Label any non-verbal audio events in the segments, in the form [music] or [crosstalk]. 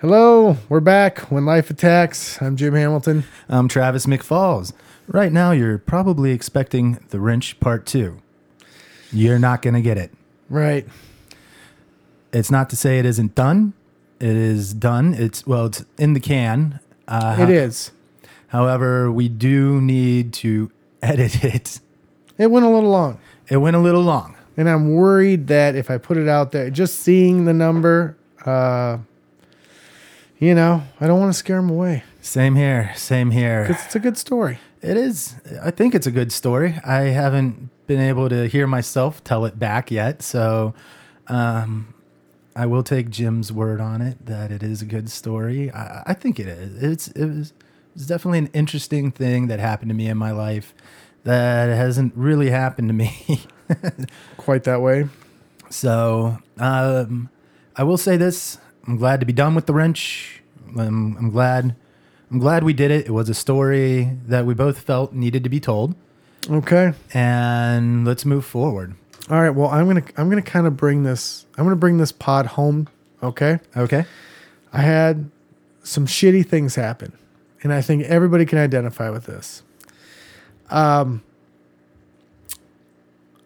Hello, we're back. When life attacks, I'm Jim Hamilton. I'm Travis McFalls. Right now, you're probably expecting The Wrench Part 2. You're not going to get it. Right. It's not to say it isn't done. It is done. It's, well, it's in the can. Uh, It is. However, we do need to [laughs] edit it. It went a little long. It went a little long. And I'm worried that if I put it out there, just seeing the number, uh, you know, I don't want to scare them away Same here. Same here. it's a good story. It is. I think it's a good story. I haven't been able to hear myself tell it back yet, so um, I will take Jim's word on it that it is a good story. I, I think it is. It's it was it's definitely an interesting thing that happened to me in my life that hasn't really happened to me. [laughs] Quite that way. so um, I will say this: I'm glad to be done with the wrench. I'm, I'm glad. I'm glad we did it. It was a story that we both felt needed to be told. Okay. and let's move forward. All right. Well, I'm gonna I'm gonna kind of bring this. I'm gonna bring this pod home. Okay. Okay. I had some shitty things happen, and I think everybody can identify with this. Um,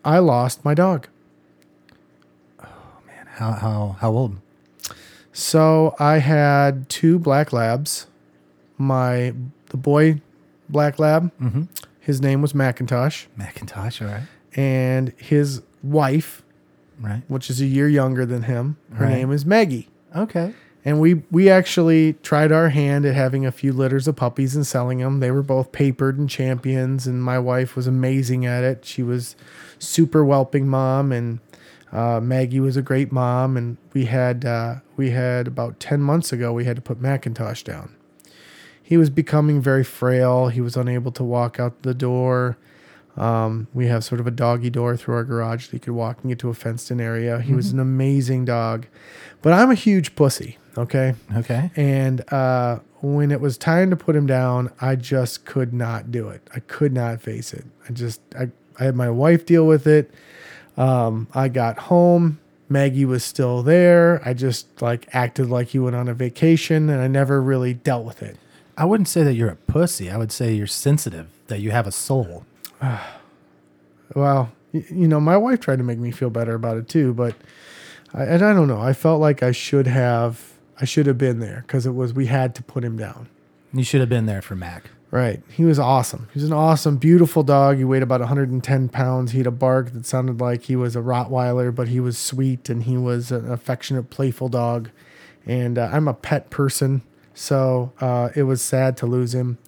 I lost my dog. Oh man, how how how old? So I had two black labs. My the boy black lab, Mm-hmm. his name was Macintosh, Macintosh. All right. and his wife, Right. which is a year younger than him, her Right. name is Maggie. Okay. And we we actually tried our hand at having a few litters of puppies and selling them. They were both papered and champions, and my wife was amazing at it. She was super whelping mom, and uh, Maggie was a great mom. And we had uh, we had about ten months ago we had to put Macintosh down. He was becoming very frail. He was unable to walk out the door. Um, we have sort of a doggy door through our garage that he could walk and get to a fenced in area. He was an amazing dog, but I'm a huge pussy. Okay. Okay. And uh, when it was time to put him down, I just could not do it. I could not face it. I just, I, I had my wife deal with it. Um, I got home. Maggie was still there. I just like acted like he went on a vacation and I never really dealt with it. I wouldn't say that you're a pussy. I would say you're sensitive. That you have a soul. [sighs] Well, y- you know, my wife tried to make me feel better about it too, but I, and I don't know. I felt like I should have, I should have been there because it was, we had to put him down. You should have been there for Mac. Right. He was awesome. He was an awesome, beautiful dog. He weighed about 110 pounds. He had a bark that sounded like he was a Rottweiler, but he was sweet and he was an affectionate, playful dog. And uh, I'm a pet person, so uh, it was sad to lose him.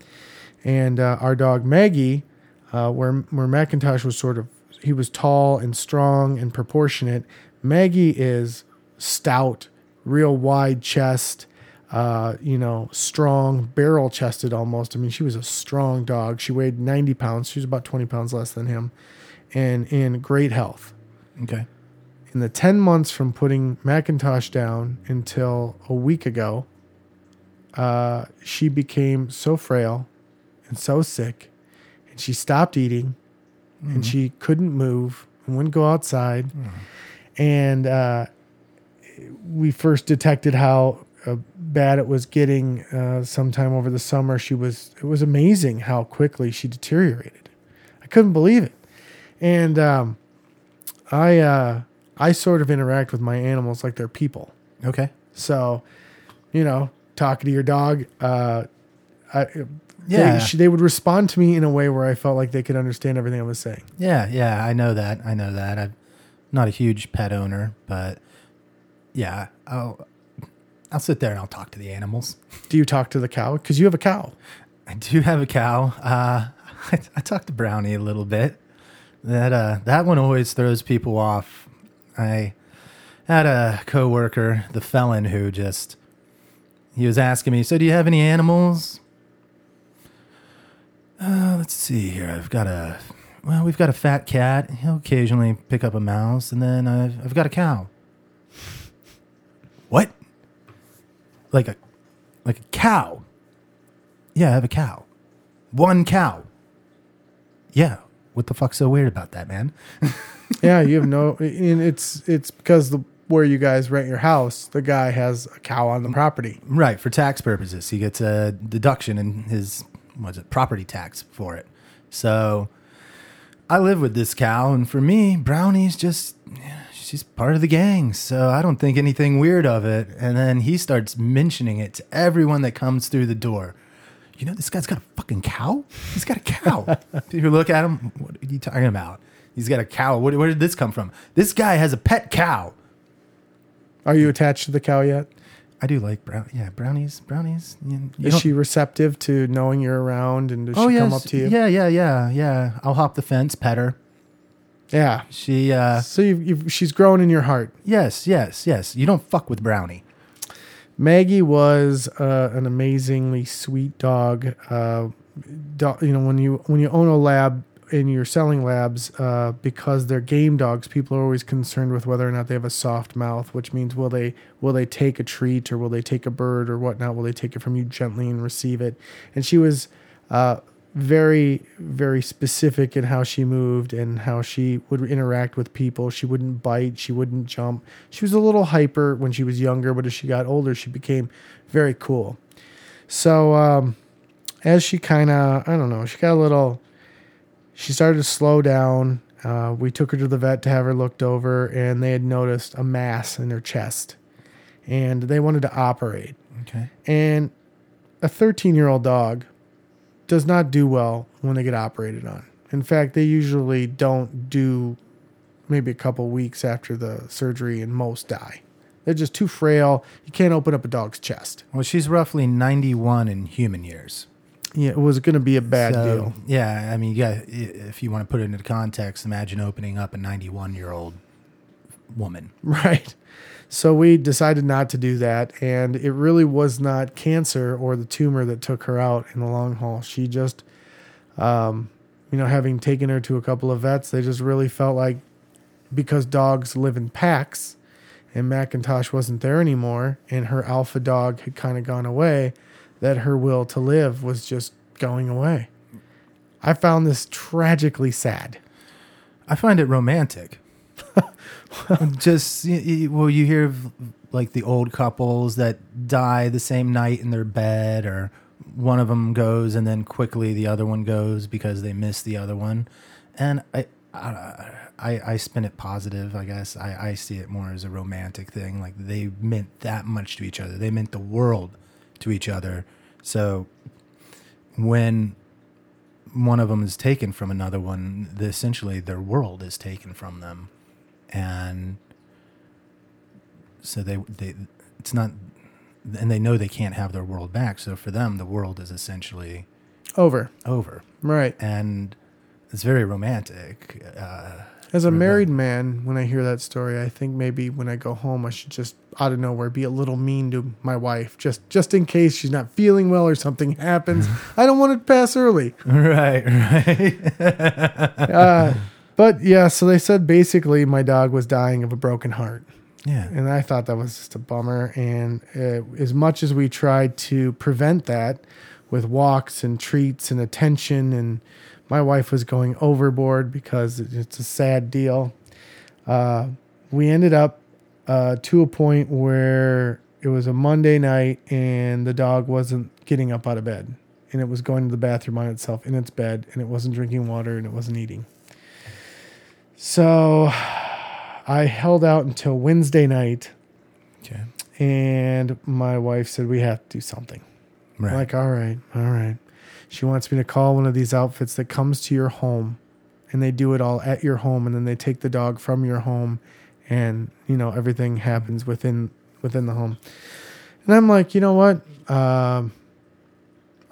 And uh, our dog Maggie, uh, where where Macintosh was sort of he was tall and strong and proportionate. Maggie is stout, real wide chest, uh, you know, strong, barrel chested almost. I mean, she was a strong dog. She weighed 90 pounds. She was about 20 pounds less than him, and in great health. Okay. In the 10 months from putting Macintosh down until a week ago, uh, she became so frail and so sick, and she stopped eating, and she couldn't move and wouldn't go outside. And uh, we first detected how uh, bad it was getting uh, sometime over the summer. She was it was amazing how quickly she deteriorated. I couldn't believe it, and um, I uh, I sort of interact with my animals like they're people. Okay. So, you know, talking to your dog, uh, I, Yeah. they, she, they would respond to me in a way where I felt like they could understand everything I was saying. Yeah. Yeah. I know that. I know that. I'm not a huge pet owner, but yeah, I'll I'll sit there and I'll talk to the animals. Do you talk to the cow? Because you have a cow. I do have a cow. Uh, I, I talked to Brownie a little bit. That uh, that one always throws people off. I had a coworker, the felon, who just he was asking me, "So do you have any animals?" Uh, let's see here. I've got a well, we've got a fat cat. He'll occasionally pick up a mouse, and then I've I've got a cow. What? Like a like a cow? Yeah, I have a cow. One cow. Yeah. What the fuck's so weird about that, man? [laughs] yeah, you have no. And it's it's because the where you guys rent your house, the guy has a cow on the property. Right, for tax purposes. He gets a deduction in his what's it, property tax for it. So I live with this cow, and for me, Brownie's just she's part of the gang. So I don't think anything weird of it. And then he starts mentioning it to everyone that comes through the door. You know, this guy's got a fucking cow. He's got a cow. [laughs] you look at him. What are you talking about? He's got a cow. Where, where did this come from? This guy has a pet cow. Are you attached to the cow yet? I do like brown. Yeah, brownies. Brownies. You, you Is she receptive to knowing you're around and does Oh she yeah, come up to you? yeah, yeah, yeah, yeah. I'll hop the fence, pet her. Yeah. She, uh, So you've, you've, she's grown in your heart. yes, yes, yes. You don't fuck with Brownie. Maggie was uh, an amazingly sweet dog. Uh, do, you know, when you when you own a lab and you're selling labs, uh, because they're game dogs, people are always concerned with whether or not they have a soft mouth, which means will they will they take a treat or will they take a bird or whatnot? Will they take it from you gently and receive it? And she was uh, very very specific in how she moved and how she would interact with people. She wouldn't bite. She wouldn't jump. She was a little hyper when she was younger, but as she got older, she became very cool. So um, as she kind of, I don't know, she got a little, she started to slow down. Uh, we took her to the vet to have her looked over, and they had noticed a mass in her chest, and they wanted to operate. Okay. And a 13 year old dog does not do well when they get operated on. In fact, they usually don't do maybe a couple weeks after the surgery, and most die. They're just too frail. You can't open up a dog's chest. Well, she's roughly 91 in human years. Yeah, it was going to be a bad So, deal. Yeah, I mean, yeah. If you want to put it into context, imagine opening up a 91 year old woman. [laughs] Right. So we decided not to do that. And it really was not cancer or the tumor that took her out in the long haul. She just, um, you know, having taken her to a couple of vets, they just really felt like because dogs live in packs and Macintosh wasn't there anymore and her alpha dog had kind of gone away, that her will to live was just going away. I found this tragically sad. I find it romantic. [laughs] [laughs] Just well, you hear of like the old couples that die the same night in their bed, or one of them goes and then quickly the other one goes because they miss the other one, and I. I, I spin it positive, I guess. I, I see it more as a romantic thing. Like they meant that much to each other. They meant the world to each other. So when one of them is taken from another one, essentially their world is taken from them, and so they they it's not, and they know they can't have their world back. So for them, the world is essentially Over. over, Right. and it's very romantic. Uh, As a married man, when I hear that story, I think maybe when I go home, I should just out of nowhere be a little mean to my wife, just just in case she's not feeling well or something happens. [laughs] I don't want it to pass early. [laughs] right, right. Uh, but yeah, so they said basically my dog was dying of a broken heart, yeah, and I thought that was just a bummer. And uh, as much as we tried to prevent that with walks and treats and attention, and my wife was going overboard because it's a sad deal. Uh, we ended up uh, to a point where it was a Monday night and the dog wasn't getting up out of bed and it was going to the bathroom on itself in its bed and it wasn't drinking water and it wasn't eating. So I held out until Wednesday night okay, and my wife said, We have to do something. I'm like, all right, all right. She wants me to call one of these outfits that comes to your home and they do it all at your home and then they take the dog from your home and you know everything happens within within the home. And I'm like, you know what? Um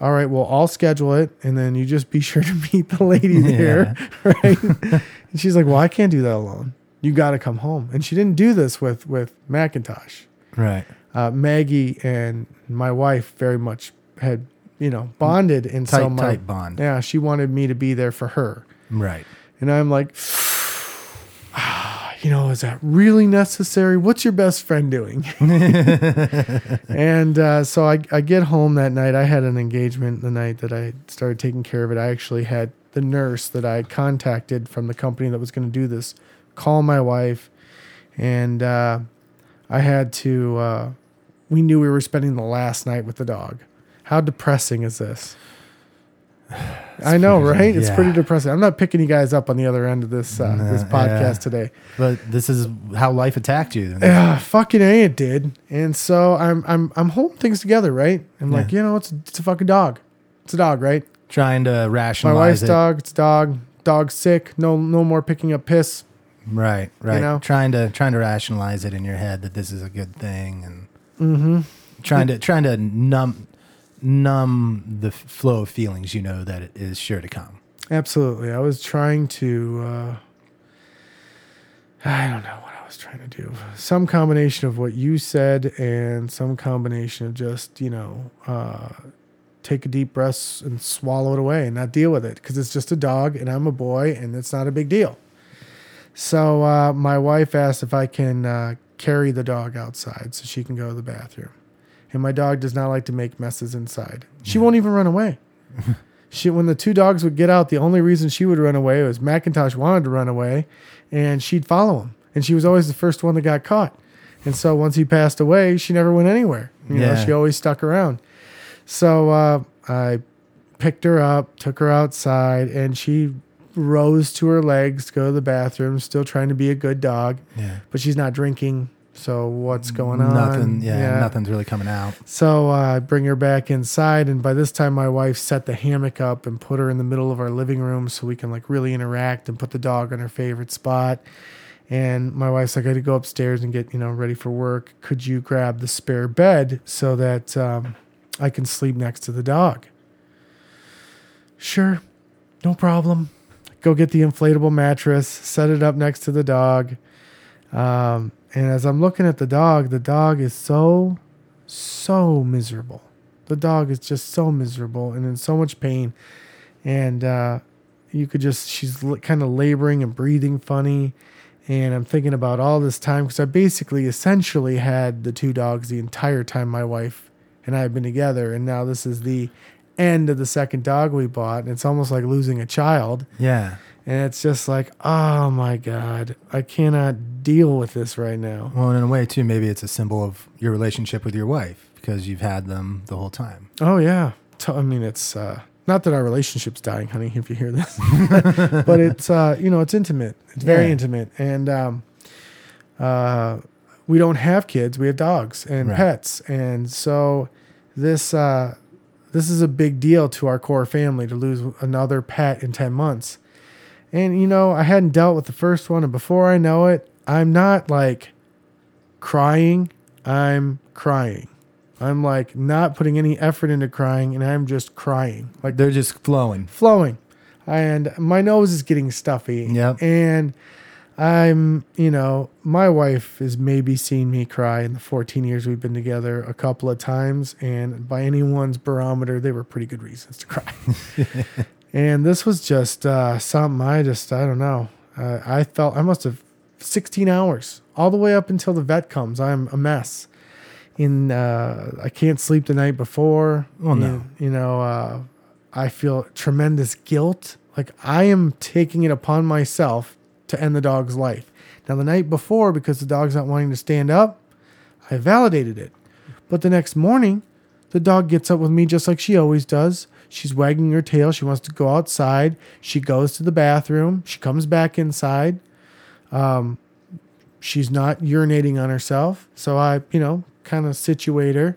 all right, well, I'll schedule it and then you just be sure to meet the lady [laughs] there, [laughs] right? And she's like, "Well, I can't do that alone. You got to come home." And she didn't do this with with Macintosh right. uh, Maggie and my wife very much had, you know, bonded. And Tight, so my, tight bond. yeah, she wanted me to be there for her. Right. And I'm like, "Ah, [sighs] you know, is that really necessary? What's your best friend doing? [laughs] and uh, so I, I get home that night. I had an engagement the night that I started taking care of it. I actually had the nurse that I contacted from the company that was going to do this call my wife. And uh, I had to. Uh, we knew we were spending the last night with the dog. How depressing is this? I know, pretty- right? It's pretty depressing. I'm not picking you guys up on the other end of this uh, this podcast yeah. today. But this is how life attacked you. Yeah, fucking a, it did. And so I'm I'm I'm holding things together, right? I'm like, you know, it's it's a fucking dog. It's a dog, right? Trying to rationalize. My wife's it. dog. It's dog. Dog's sick. No no more picking up piss. Right, right. know? Trying to trying to rationalize it in your head that this is a good thing and Mm-hmm. trying to trying to numb numb the flow of feelings you know that it is sure to come. Absolutely. I was trying to uh I don't know what I was trying to do. Some combination of what you said and some combination of just, you know, uh take a deep breath and swallow it away and not deal with it because it's just a dog and I'm a boy and it's not a big deal. So uh, my wife asked if I can uh, carry the dog outside so she can go to the bathroom. And my dog does not like to make messes inside. She won't even run away. [laughs] she when the two dogs would get out, the only reason she would run away was Macintosh wanted to run away, and she'd follow him. And she was always the first one that got caught. And so once he passed away, she never went anywhere. You know, Yeah. she always stuck around. So uh, I picked her up, took her outside, and she rose to her legs to go to the bathroom, still trying to be a good dog, Yeah. but she's not drinking. So what's going on? Nothing. Yeah, Nothing's really coming out. So uh, I bring her back inside, and by this time, my wife set the hammock up and put her in the middle of our living room so we can like really interact and put the dog on her favorite spot. And my wife's like, I got to go upstairs and get you know ready for work. Could you grab the spare bed so that um, I can sleep next to the dog? Sure, no problem. Go get the inflatable mattress, set it up next to the dog. Um, and as I'm looking at the dog, the dog is so, so miserable. The dog is just so miserable and in so much pain. And uh, you could just, she's kind of laboring and breathing funny. And I'm thinking about all this time because I basically essentially had the two dogs the entire time my wife and I have been together. And now this is the end of the second dog we bought. And it's almost like losing a child. Yeah. And it's just like, oh my God, I cannot deal with this right now. Well, in a way, too, maybe it's a symbol of your relationship with your wife because you've had them the whole time. Oh, yeah. I mean, it's uh, not that our relationship's dying, honey, if you hear this, [laughs] but it's, uh, you know, it's intimate. It's very Yeah. intimate. And um, uh, we don't have kids, we have dogs and Right. pets. And so this, uh, this is a big deal to our core family to lose another pet in 10 months. And, you know, I hadn't dealt with the first one. And before I know it, I'm not like crying. I'm crying. I'm like not putting any effort into crying and I'm just crying, like They're just flowing. flowing. And my nose is getting stuffy. Yeah, And I'm, you know, my wife has maybe seen me cry in the 14 years we've been together a couple of times. And by anyone's barometer, they were pretty good reasons to cry. [laughs] and this was just uh, something I just, I don't know. Uh, I felt I must have 16 hours all the way up until the vet comes. I'm a mess. In uh, I can't sleep the night before. Oh, no. You, you know, uh, I feel tremendous guilt. Like I am taking it upon myself to end the dog's life. Now, the night before, because the dog's not wanting to stand up, I validated it. But the next morning, the dog gets up with me just like she always does. She's wagging her tail. She wants to go outside. She goes to the bathroom. She comes back inside. Um, she's not urinating on herself. So I, you know, kind of situate her.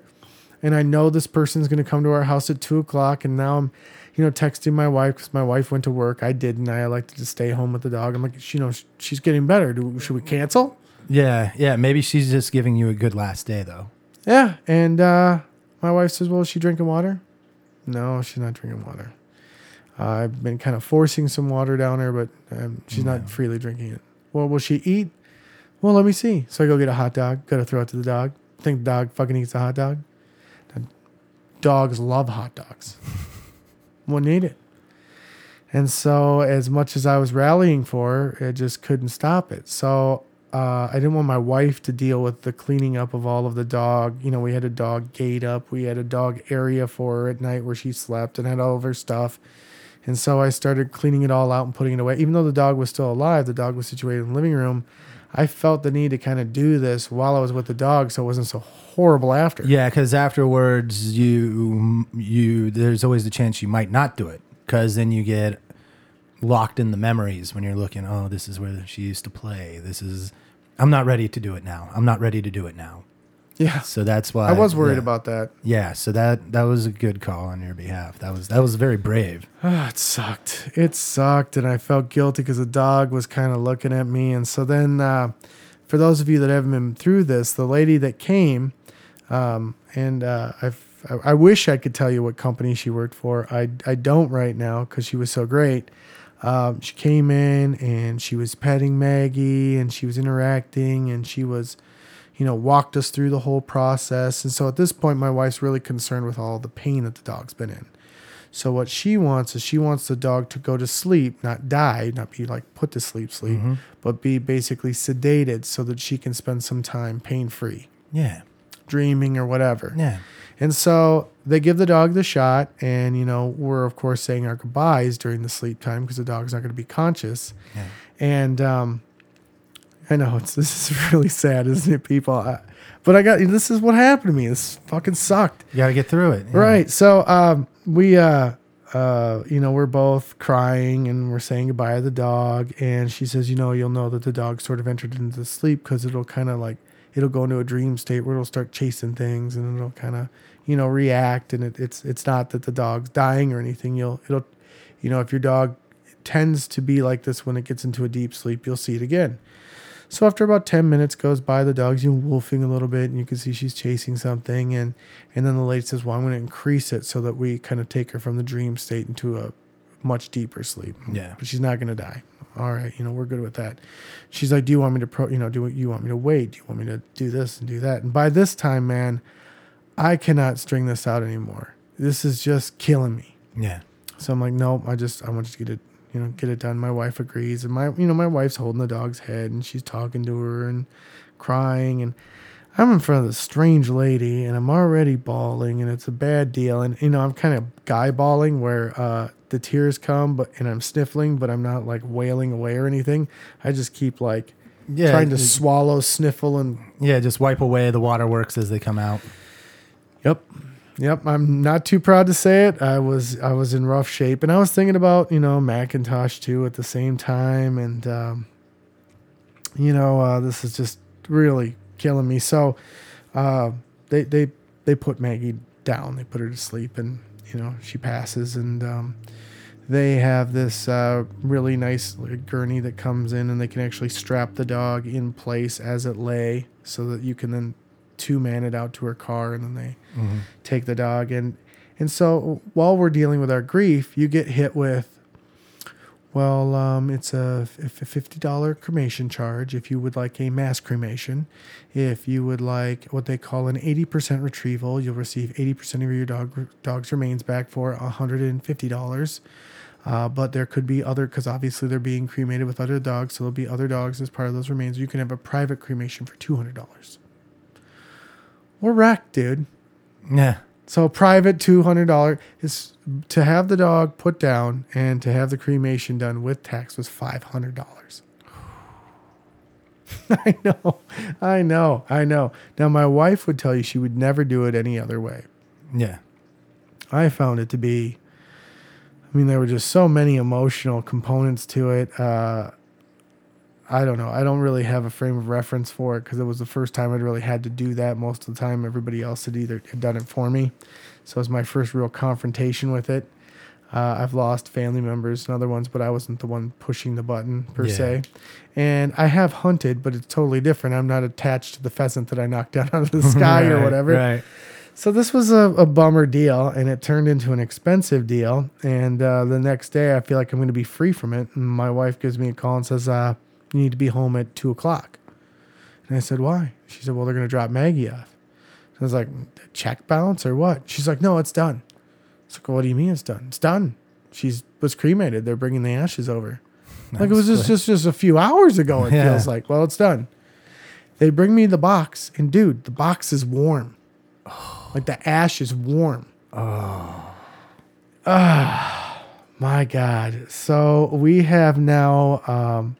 And I know this person's going to come to our house at two o'clock. And now I'm, you know, texting my wife because my wife went to work. I didn't. I elected to stay home with the dog. I'm like, you know, she's getting better. Do, should we cancel? Yeah, yeah. Maybe she's just giving you a good last day, though. Yeah. And uh, my wife says, Well, is she drinking water? No, she's not drinking water. Uh, I've been kind of forcing some water down her, but um, she's not freely drinking it. Well, will she eat? Well, let me see. So I go get a hot dog, Got to throw it to the dog. Think the dog fucking eats a hot dog? Dogs love hot dogs. Wouldn't eat it. And so, as much as I was rallying for her, it just couldn't stop it. So, uh, I didn't want my wife to deal with the cleaning up of all of the dog. You know, we had a dog gate up, we had a dog area for her at night where she slept and had all of her stuff. And so I started cleaning it all out and putting it away. Even though the dog was still alive, the dog was situated in the living room. I felt the need to kind of do this while I was with the dog, so it wasn't so horrible after. Yeah, because afterwards, you you there's always the chance you might not do it, because then you get locked in the memories when you're looking. Oh, this is where she used to play. This is. I'm not ready to do it now. I'm not ready to do it now. Yeah. So that's why I was worried yeah. about that. Yeah, so that that was a good call on your behalf. That was that was very brave. Ah, [sighs] it sucked. It sucked, and I felt guilty because the dog was kind of looking at me. And so then, uh, for those of you that haven't been through this, the lady that came, um, and uh, I, I wish I could tell you what company she worked for. I I don't right now because she was so great. Um, she came in and she was petting Maggie and she was interacting and she was, you know, walked us through the whole process. And so at this point, my wife's really concerned with all the pain that the dog's been in. So what she wants is she wants the dog to go to sleep, not die, not be like put to sleep, sleep, but be basically sedated so that she can spend some time pain free, Yeah, dreaming or whatever. yeah, And so they give the dog the shot, and you know we're of course saying our goodbyes during the sleep time because the dog's not going to be conscious. Yeah. And um, I know it's this is [laughs] really sad, isn't it, people? I, but I got this is what happened to me. This fucking sucked. you got to get through it. yeah. Right. So um, we, uh, uh, you know, we're both crying and we're saying goodbye to the dog. And she says, you know, you'll know that the dog sort of entered into the sleep because it'll kind of like, it'll go into a dream state where it'll start chasing things and it'll kind of, you know, react. And it, it's, it's not that the dog's dying or anything. You'll, it'll, you know, if your dog tends to be like this when it gets into a deep sleep, you'll see it again. So after about 10 minutes goes by, the dog's you know, wolfing a little bit and you can see she's chasing something. And, and then the lady says, well, I'm going to increase it so that we kind of take her from the dream state into a much deeper sleep. Yeah. But she's not going to die. All right. You know, we're good with that. She's like, do you want me to, pro, you know, do you want me to wait? Do you want me to do this and do that? And by this time, man, I cannot string this out anymore. This is just killing me. Yeah, So I'm like, nope, I just I want you to get it, you know, get it done. My wife agrees, and my you know my wife's holding the dog's head and she's talking to her and crying, and I'm in front of this strange lady and I'm already bawling and it's a bad deal, and you know I'm kind of guy bawling where uh, the tears come, but and I'm sniffling, but I'm not like wailing away or anything. I just keep like yeah. trying to swallow, sniffle, and yeah, just wipe away the waterworks as they come out. Yep. Yep, I'm not too proud to say it. I was I was in rough shape, and I was thinking about you know Macintosh too at the same time, and um, you know uh, this is just really killing me. So uh, they they they put Maggie down. They put her to sleep, and you know she passes, and um, they have this uh, really nice gurney that comes in, and they can actually strap the dog in place as it lay, so that you can then two man it out to her car, and then they take the dog. And and so while we're dealing with our grief you get hit with well um, it's a $50 cremation charge if you would like a mass cremation. If you would like what they call an 80% retrieval you'll receive 80% of your dog dog's remains back for $150 uh, but there could be other because obviously they're being cremated with other dogs so there'll be other dogs as part of those remains. You can have a private cremation for $200 we're wrecked dude Yeah, so private two hundred dollar is to have the dog put down and to have the cremation done with tax was five hundred dollars. [sighs] I know, I know, I know. Now my wife would tell you she would never do it any other way. yeah, I found it to be. I mean, there were just so many emotional components to it. Uh, I don't know. I don't really have a frame of reference for it because it was the first time I'd really had to do that. Most of the time, everybody else had either had done it for me, so it was my first real confrontation with it. Uh, I've lost family members and other ones, but I wasn't the one pushing the button per Yeah. se. And I have hunted, but it's totally different. I'm not attached to the pheasant that I knocked down [laughs] out of the [laughs] sky or whatever. Right. So this was a, a bummer deal, and it turned into an expensive deal. And uh, the next day, I feel like I'm going to be free from it. And my wife gives me a call and says, uh, "You need to be home at two o'clock." And I said, "Why?" She said, "Well, they're going to drop Maggie off." I was like, "Check bounce or what?" She's like, "No, it's done." I was like, well, "What do you mean it's done? It's done. She's was cremated. They're bringing the ashes over." like it was just, just just a few hours ago. It [laughs] Yeah. feels like. Well, it's done. They bring me the box, and dude, the box is warm. [sighs] Like the ash is warm. Oh. Ah, my God. So we have now. Um,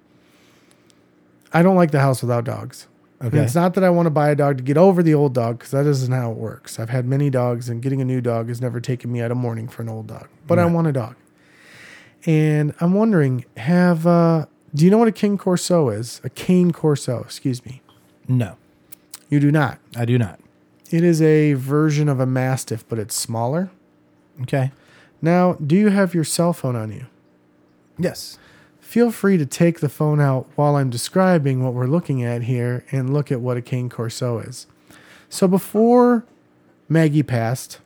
I don't like the house without dogs. And Okay. it's not that I want to buy a dog to get over the old dog because that isn't how it works. I've had many dogs, and getting a new dog has never taken me out of mourning for an old dog. But I want a dog, and I'm wondering, have uh, do you know what a King Corso is? A Cane Corso, excuse me. No, You do not. I do not. It is a version of a Mastiff, but it's smaller. Okay. Now, do you have your cell phone on you? Yes. Feel free to take the phone out while I'm describing what we're looking at here and look at what a Cane Corso is. So before Maggie passed,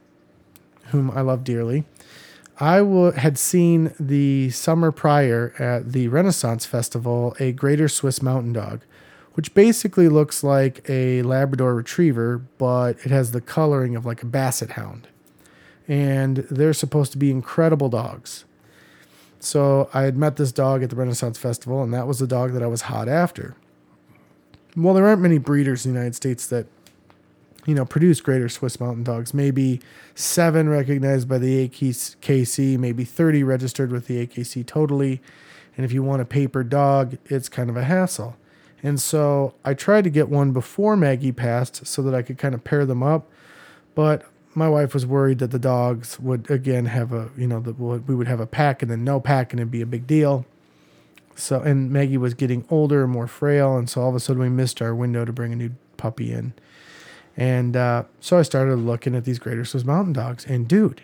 whom I love dearly, I had seen the summer prior at the Renaissance Festival a Greater Swiss Mountain Dog, which basically looks like a Labrador Retriever, but it has the coloring of like a Basset Hound. And they're supposed to be incredible dogs. So I had met this dog at the Renaissance Festival, and that was the dog that I was hot after. Well, there aren't many breeders in the United States that, you know, produce greater Swiss Mountain Dogs. Maybe seven recognized by the AKC, maybe 30 registered with the AKC totally. And if you want a paper dog, it's kind of a hassle. And so I tried to get one before Maggie passed so that I could kind of pair them up. But my wife was worried that the dogs would again have a you know that we would have a pack and then no pack and it'd be a big deal. So and Maggie was getting older and more frail, and so all of a sudden we missed our window to bring a new puppy in. And uh, so I started looking at these Greater Swiss Mountain Dogs, and dude,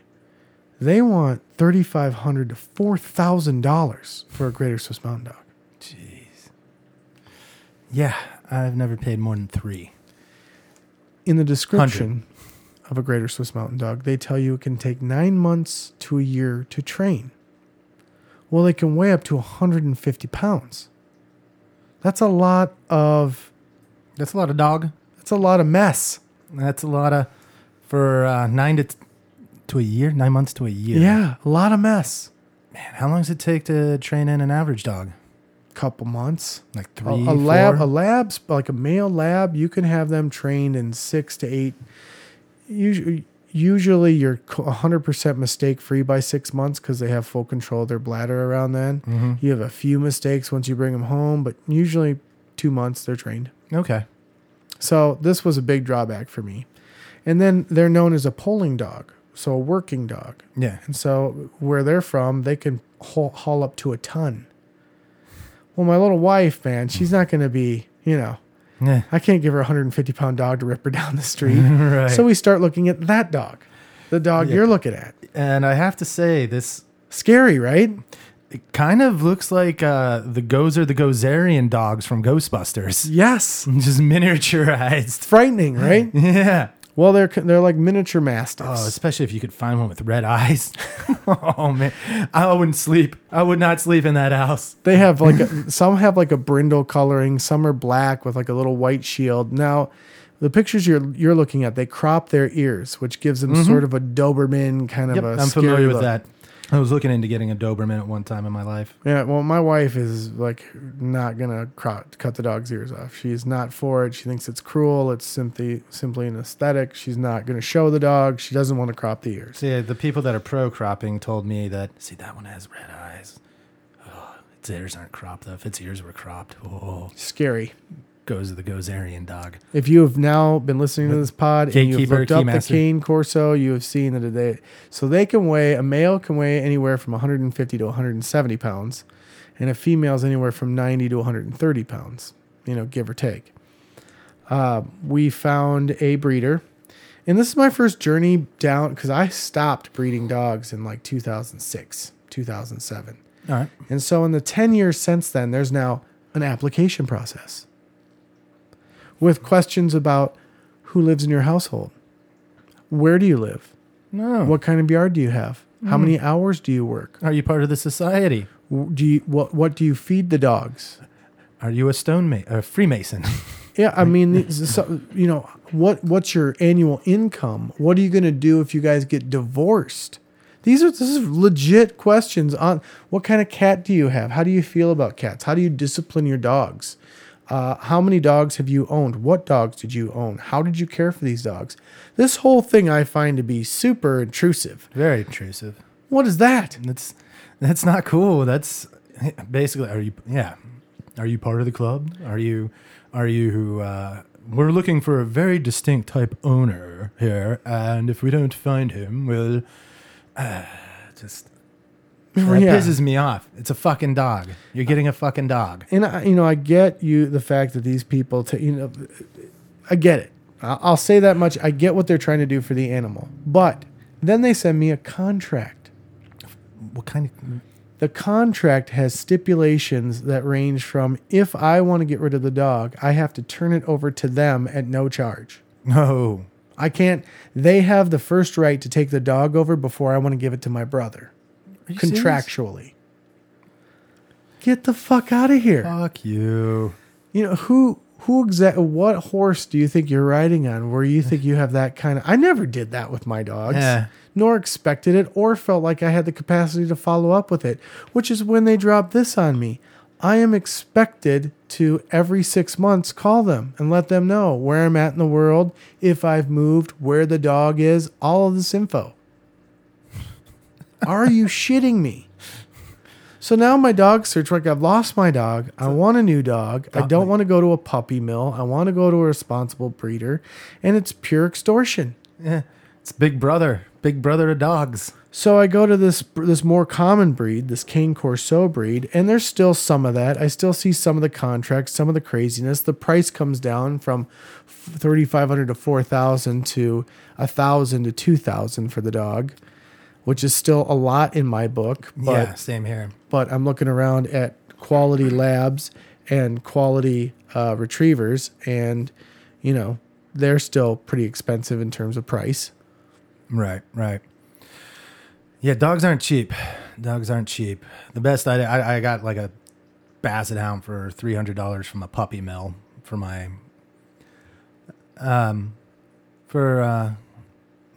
they want thirty five hundred to four thousand dollars for a Greater Swiss Mountain Dog. Jeez. Yeah, I've never paid more than three. In the description of a Greater Swiss Mountain Dog, they tell you it can take nine months to a year to train. Well, they can weigh up to 150 pounds. That's a lot of That's a lot of dog. that's a lot of mess. That's a lot of for uh, nine to t- to a year, nine months to a year. Yeah, a lot of mess. Man, how long does it take to train in an average dog? Couple months. Like A, three, a lab, four? a lab's like a male lab. You can have them trained in six to eight. Usually, usually you're hundred percent mistake free by six months because they have full control of their bladder around then. Mhm. You have a few mistakes once you bring them home, but usually two months they're trained. Okay. So this was a big drawback for me. And then they're known as a polling dog, so a working dog. Yeah. And so where they're from, they can haul, haul up to a ton. Well, my little wife, man, she's not going to be, you know, Yeah. I can't give her a 150 pound dog to rip her down the street. [laughs] right. So we start looking at that dog, the dog Yeah. you're looking at. and I have to say, this Scary, right? it kind of looks like uh, the Gozer the Gozerian dogs from Ghostbusters. Yes. [laughs] Just miniaturized. Frightening, right? [laughs] Yeah. Well, they're they're like miniature mastiffs. Oh, especially if you could find one with red eyes. [laughs] oh man, I wouldn't sleep. I would not sleep in that house. They have like a, [laughs] some have like a brindle coloring, some are black with like a little white shield. Now, the pictures you're you're looking at, they crop their ears, which gives them mm-hmm. sort of a Doberman kind of Yep, a. I'm familiar with that. I was looking into getting a Doberman at one time in my life. Yeah, well, my wife is like not gonna cro- cut the dog's ears off. She's not for it. She thinks it's cruel. It's simply simply an aesthetic. She's not gonna show the dog. She doesn't want to crop the ears. See, the people that are pro cropping told me that. See, that one has red eyes. Oh, its ears aren't cropped though. If its ears were cropped, oh, Scary. Goes to the Gozerian dog. If you have now been listening to this pod and you've looked up the cane corso, you have seen that they so they can weigh a male can weigh anywhere from 150 to 170 pounds, and a female's anywhere from 90 to 130 pounds. You know, give or take. Uh, we found a breeder, and this is my first journey down because I stopped breeding dogs in like 2006, 2007. All right. And so in the 10 years since then, there's now an application process with questions about who lives in your household. Where do you live? No. What kind of yard do you have? How many hmm. hours do you work? Are you part of the society? W- Do you what what do you feed the dogs? Are you a stone ma- a Freemason? [laughs] Yeah, I mean, these- so, you know, what what's your annual income? What are you going to do if you guys get divorced? These are this is legit questions on what kind of cat do you have? How do you feel about cats? How do you discipline your dogs? Uh, how many dogs have you owned? What dogs did you own? How did you care for these dogs? This whole thing I find to be super intrusive. Very intrusive. What is that? That's that's not cool. That's basically are you yeah. Are you part of the club? Are you are you uh, we're looking for a very distinct type owner here, and if we don't find him, we'll uh, just that Yeah. pisses me off. It's a fucking dog. You're getting a fucking dog. and I, you know, I get you the fact that these people, ta- you know, I get it. I'll say that much. I get what they're trying to do for the animal, but then they send me a contract. What kind of The contract has stipulations that range from if I want to get rid of the dog, I have to turn it over to them at no charge. no? I can't. They have the first right to take the dog over before I want to give it to my brother, You serious? contractually. Get the fuck out of here. Fuck you. You know who who exact what horse do you think you're riding on where you think you have that kind of I never did that with my dogs. Yeah. Nor expected it or felt like I had the capacity to follow up with it, which is when they dropped this on me. I am expected to every 6 months call them and let them know where I'm at in the world, if I've moved, where the dog is, all of this info. Are you shitting me? So now my dog search like I've lost my dog. I want a new dog. I don't want to go to a puppy mill. I want to go to a responsible breeder, and it's pure extortion. Yeah, it's Big Brother. Big Brother of dogs. So I go to this this more common breed, this Cane Corso breed, and there's still some of that. I still see some of the contracts, some of the craziness. The price comes down from thirty five hundred to four thousand to a thousand to two thousand for the dog, which is still a lot in my book. But yeah, same here. but I'm looking around at quality labs and quality uh, retrievers, and you know they're still pretty expensive in terms of price. Right, right. Yeah, dogs aren't cheap. Dogs aren't cheap. The best I I, I got like a basset hound for three hundred dollars from a puppy mill for my um for uh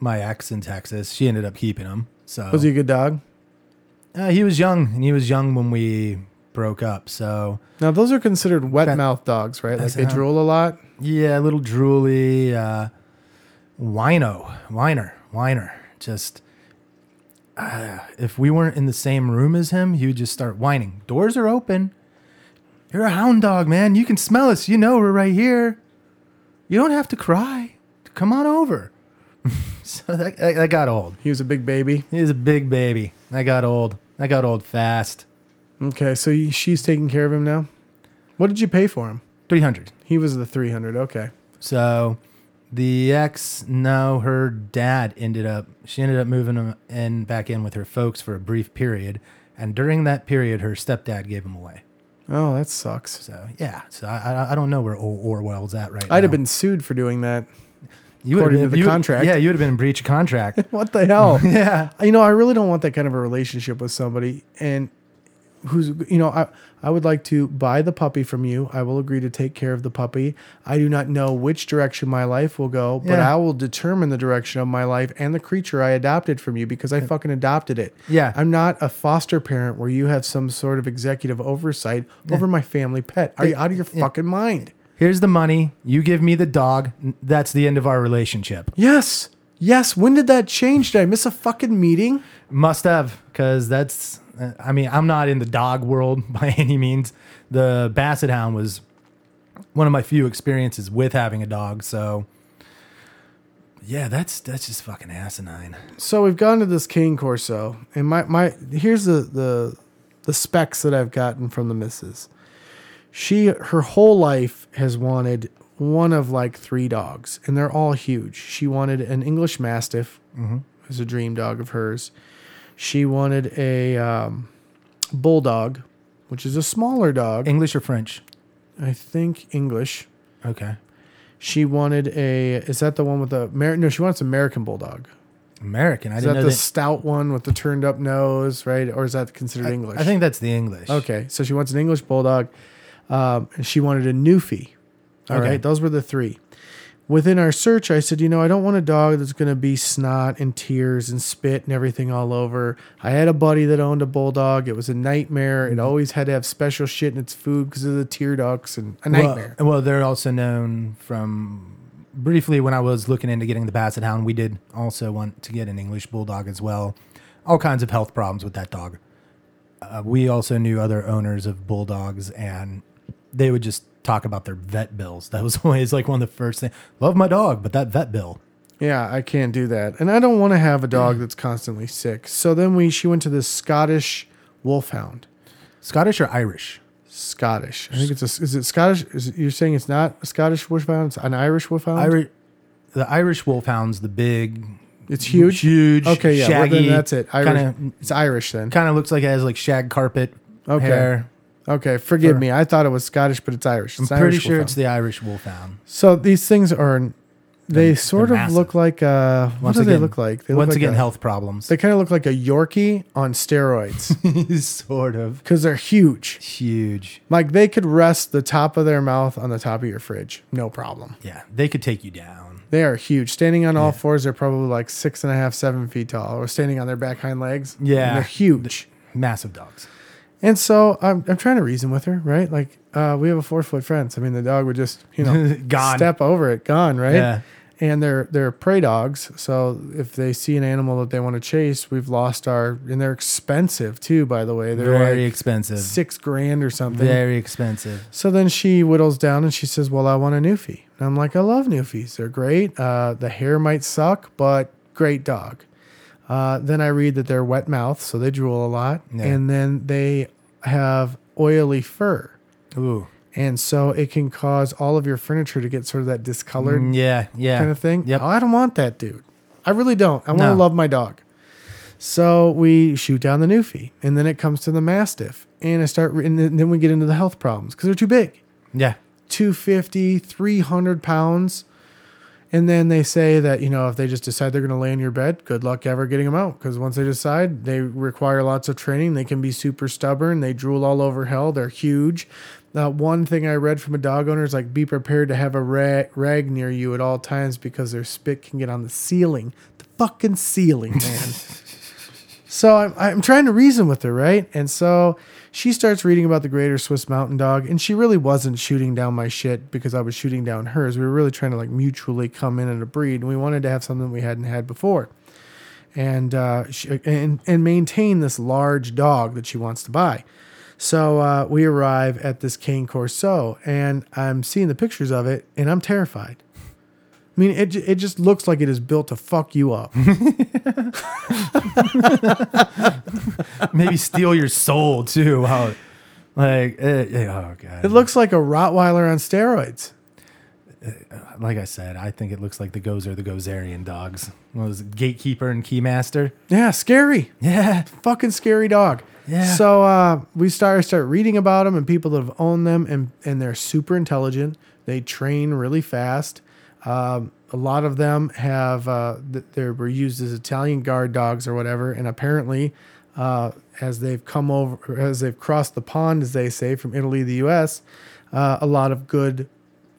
my ex in Texas. She ended up keeping him. So Was he a good dog? uh, he was young, and he was young when we broke up. So Now those are considered wet That- mouth dogs, right? Like they how- drool a lot. Yeah, a little drooly, uh, wino, whiner, whiner. Just uh, if we weren't in the same room as him, he would just start whining. Doors are open. You're a hound dog, man. You can smell us. You know we're right here. You don't have to cry. Come on over. [laughs] [laughs] so that, that got old. He was a big baby. He was a big baby. I got old. I got old fast. Okay, so you- she's taking care of him now. What did you pay for him? Three hundred. He was the three hundred. Okay. So the ex, no, her dad ended up, she ended up moving him in back in with her folks for a brief period. And during that period, her stepdad gave him away. Oh, that sucks. So yeah, so I, I, I don't know where Or- Orwell's at right now. I'd have been sued for doing that. You would have according been, to the you- contract. Yeah, you would have been in breach of contract. [laughs] What the hell? [laughs] yeah, you know, I really don't want that kind of a relationship with somebody and who's you know, I I would like to buy the puppy from you. I will agree to take care of the puppy. I do not know which direction my life will go, but Yeah. I will determine the direction of my life and the creature I adopted from you because I fucking adopted it. Yeah. I'm not a foster parent where you have some sort of executive oversight over my family pet. Are you out of your fucking mind? Here's the money. You give me the dog. That's the end of our relationship. Yes. Yes. When did that change? Did I miss a fucking meeting? Must have, because that's. I mean, I'm not in the dog world [laughs] by any means. The Basset Hound was one of my few experiences with having a dog. So, yeah, that's that's just fucking asinine. So we've gone to this Cane Corso, and my my here's the the the specs that I've gotten from the missus. She her whole life has wanted one of like three dogs, and they're all huge. She wanted an English Mastiff, mm was a dream dog of hers. She wanted a um, bulldog, which is a smaller dog. English or French? I think English. Okay. She wanted a. Is that the one with the? Amer- No, she wants American bulldog. American. I Is didn't that know the that. stout one with the turned up nose, right? Or is that considered English? I think that's the English. Okay, so she wants an English bulldog, um, and she wanted a Newfie. All right, Okay. those were the three. Within our search, I said, you know, I don't want a dog that's going to be snot and tears and spit and everything all over. I had a buddy that owned a bulldog. It was a nightmare. Mm-hmm. It always had to have special shit in its food because of the tear ducts and a Well, nightmare. well, they're also known from briefly when I was looking into getting the Basset Hound. We did also want to get an English Bulldog as well. All kinds of health problems with that dog. Uh, we also knew other owners of bulldogs, and they would just talk about their vet bills. That was [laughs] always like one of the first things. Love my dog, but that vet bill. Yeah, I can't do that. And I don't want to have a dog that's constantly sick. So then we she went to this Scottish wolfhound. Scottish or Irish? Scottish. I think it's a is it Scottish? Is it, you're saying it's not a Scottish wolfhound, it's an Irish wolfhound? Irish. The Irish wolfhound's the big, it's huge. huge, Okay, yeah, well, then that's it. Irish. Kinda, it's Irish then. kind of looks like it has like shag carpet Okay. hair. Okay, forgive For- me. I thought it was Scottish, but it's Irish. I'm It's pretty Irish sure wolfhound. it's the Irish wolfhound. So these things are they They're- sort they're of massive. look like uh what Once do they again- look like? They look Once like again, a- health problems. They kind of look like a Yorkie on steroids [laughs] sort of because they're huge. huge. Like they could rest the top of their mouth on the top of your fridge, no problem. Yeah, they could take you down. They are huge. Standing on all Yeah. fours, they're probably like six and a half, seven feet tall, or standing on their back hind legs. Yeah. And they're huge. Massive dogs. And so I'm, I'm trying to reason with her, right? Like uh, we have a four foot fence. I mean, the dog would just you know [laughs] Gone. step over it, gone, right? Yeah. and they're they're prey dogs. So if they see an animal that they want to chase, we've lost our and they're expensive too. By the way, they're Very like expensive. six grand or something. Very expensive. So then she whittles down and she says, "Well, I want a Newfie." And I'm like, "I love Newfies. They're great. Uh, the hair might suck, but great dog." Uh, then I read that they're wet mouth, so they drool a lot, Yeah. and then they have oily fur. Ooh. And so it can cause all of your furniture to get sort of that discolored Mm, yeah. Yeah. kind of thing. Yep. Oh, I don't want that, dude. I really don't. I want No. to love my dog. So we shoot down the Newfie, and then it comes to the Mastiff, and I start, and then then we get into the health problems because they're too big. Yeah. 250, 300 pounds. And then they say that, you know, if they just decide they're going to lay in your bed, good luck ever getting them out. Because once they decide, they require lots of training. They can be super stubborn. They drool all over hell. They're huge. Uh, one thing I read from a dog owner is like, be prepared to have a rag, rag near you at all times because their spit can get on the ceiling. The fucking ceiling, man. [laughs] So I'm, I'm trying to reason with her, right? And so she starts reading about the greater Swiss mountain dog, and she really wasn't shooting down my shit because I was shooting down hers. We were really trying to like mutually come in and a breed, and we wanted to have something we hadn't had before, and uh, she, and and maintain this large dog that she wants to buy. So uh, we arrive at this Cane Corso, and I'm seeing the pictures of it, and I'm terrified. I mean, it, it just looks like it is built to fuck you up. [laughs] Maybe steal your soul too. How, like, eh, yeah, oh god. It looks like a Rottweiler on steroids. like I said, I think it looks like the Gozer, the Gozerian dogs. What was it, Gatekeeper and Keymaster? Yeah, scary. Yeah. Fucking scary dog. Yeah. So uh, we start start reading about them and people that have owned them and and they're super intelligent. They train really fast. Um, a lot of them have uh, th- they were used as Italian guard dogs or whatever, and apparently, uh, as they've come over, as they've crossed the pond, as they say, from Italy to the U.S., uh, a lot of good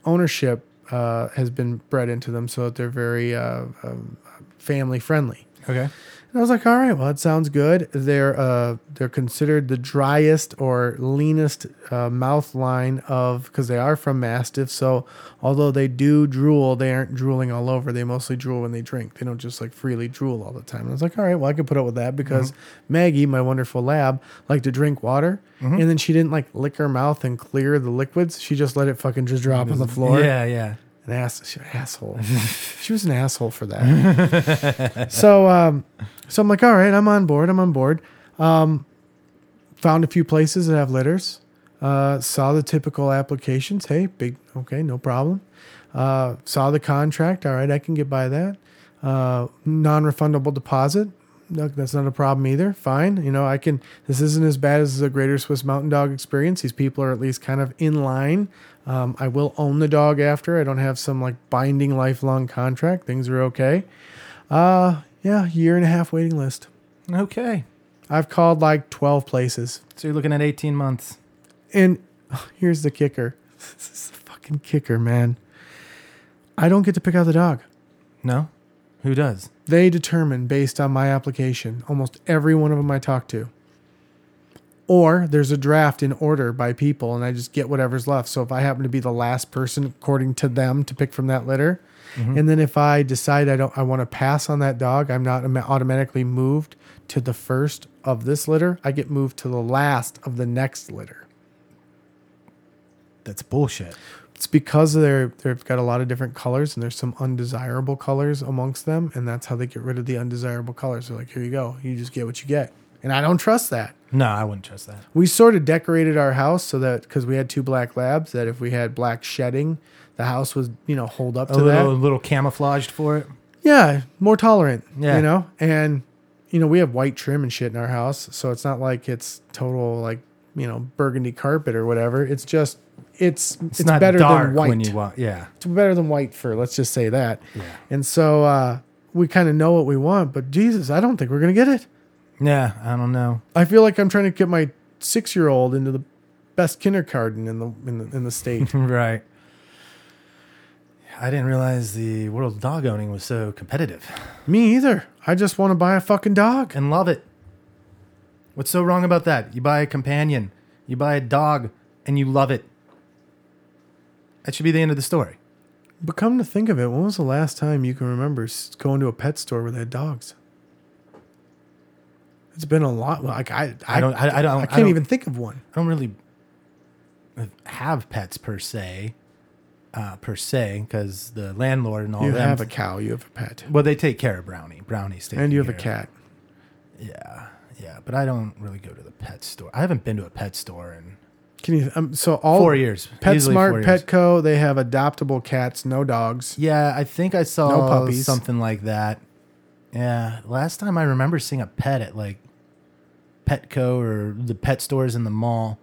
ownership uh, has been bred into them, so that they're very uh, um, family friendly. Okay. And I was like, all right, well, it sounds good. They're uh, they're considered the driest or leanest uh, mouth line of because they are from Mastiff. So although they do drool, they aren't drooling all over. They mostly drool when they drink. They don't just like freely drool all the time. And I was like, all right, well, I can put up with that because Maggie, my wonderful lab, liked to drink water, and then she didn't like lick her mouth and clear the liquids. She just let it fucking just drop on the floor Yeah, yeah. An ass asshole. [laughs] she was an asshole for that. so um, so I'm like, all right, I'm on board. I'm on board. Um, found a few places that have litters. Uh, saw the typical applications. Hey, big okay, no problem. Uh, saw the contract. All right, I can get by that. Uh, non-refundable deposit. No, that's not a problem either. Fine. You know, I can. This isn't as bad as the Greater Swiss Mountain Dog experience. These people are at least kind of in line. Um, I will own the dog after. I don't have some like binding lifelong contract. Things are okay. Uh, yeah, year and a half waiting list. Okay. I've called like 12 places. So you're looking at 18 months. And [laughs] here's the kicker. This is the fucking kicker, man. I don't get to pick out the dog. No? Who does? They determine based on my application, almost every one of them I talk to. Or there's a draft in order by people and I just get whatever's left. So if I happen to be the last person according to them to pick from that litter, mm-hmm. and then if I decide I don't I want to pass on that dog, I'm not automatically moved to the first of this litter. I get moved to the last of the next litter. that's bullshit. It's because they're they've got a lot of different colors and there's some undesirable colors amongst them, and that's how they get rid of the undesirable colors. They're like, here you go, you just get what you get, and I don't trust that. No, I wouldn't trust that. We sort of decorated our house so that because we had two black labs, that if we had black shedding, the house was you know hold up A to little, that. A little camouflaged for it. Yeah, more tolerant. Yeah. you know, and you know we have white trim and shit in our house, so it's not like it's total like you know burgundy carpet or whatever. It's just it's it's, It's, not better dark than white. when you walk. Yeah, it's better than white fur. Let's just say that. yeah, And so uh, we kind of know what we want, but Jesus, I don't think we're gonna get it. Yeah. I don't know. I feel like I'm trying to get my six year old into the best kindergarten in the in the in the state. [laughs] right. I didn't realize the world of dog owning was so competitive Me either. I just want to buy a fucking dog. and love it. What's so wrong about that? You buy a companion, you buy a dog, and you love it. That should be the end of the story. But come to think of it, when was the last time you can remember going to a pet store where they had dogs? It's been a lot. Like I, I don't. I, I don't. I I can't don't- even think of one. I don't really have pets per se, uh, per se, because the landlord and all You them. have a cow. You have a pet, well, they take care of Brownie. Brownie's taking and you have a cat. Yeah, yeah, but I don't really go to the pet store. I haven't been to a pet store in Can you? Um, so all four years. PetSmart. Petco, they have adoptable cats, no dogs. Yeah, I think I saw No puppies. something like that. Yeah, last time I remember seeing a pet at like Petco or the pet stores in the mall.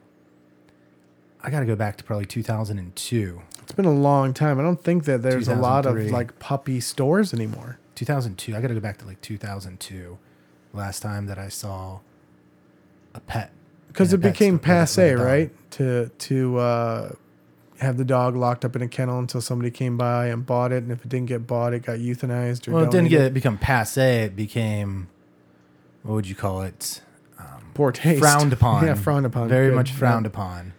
I got to go back to probably 2002. It's been a long time. I don't think that there's a lot of like puppy stores anymore. 2002. I got to go back to like 2002. Last time that I saw a pet. because it became store with a- with a passe, right? To to uh, have the dog locked up in a kennel until somebody came by and bought it, and if it didn't get bought, it got euthanized or Well, it didn't get become passe. It became what would you call it? Poor taste, Frowned [laughs] upon. yeah, frowned upon. Very Good. much frowned upon.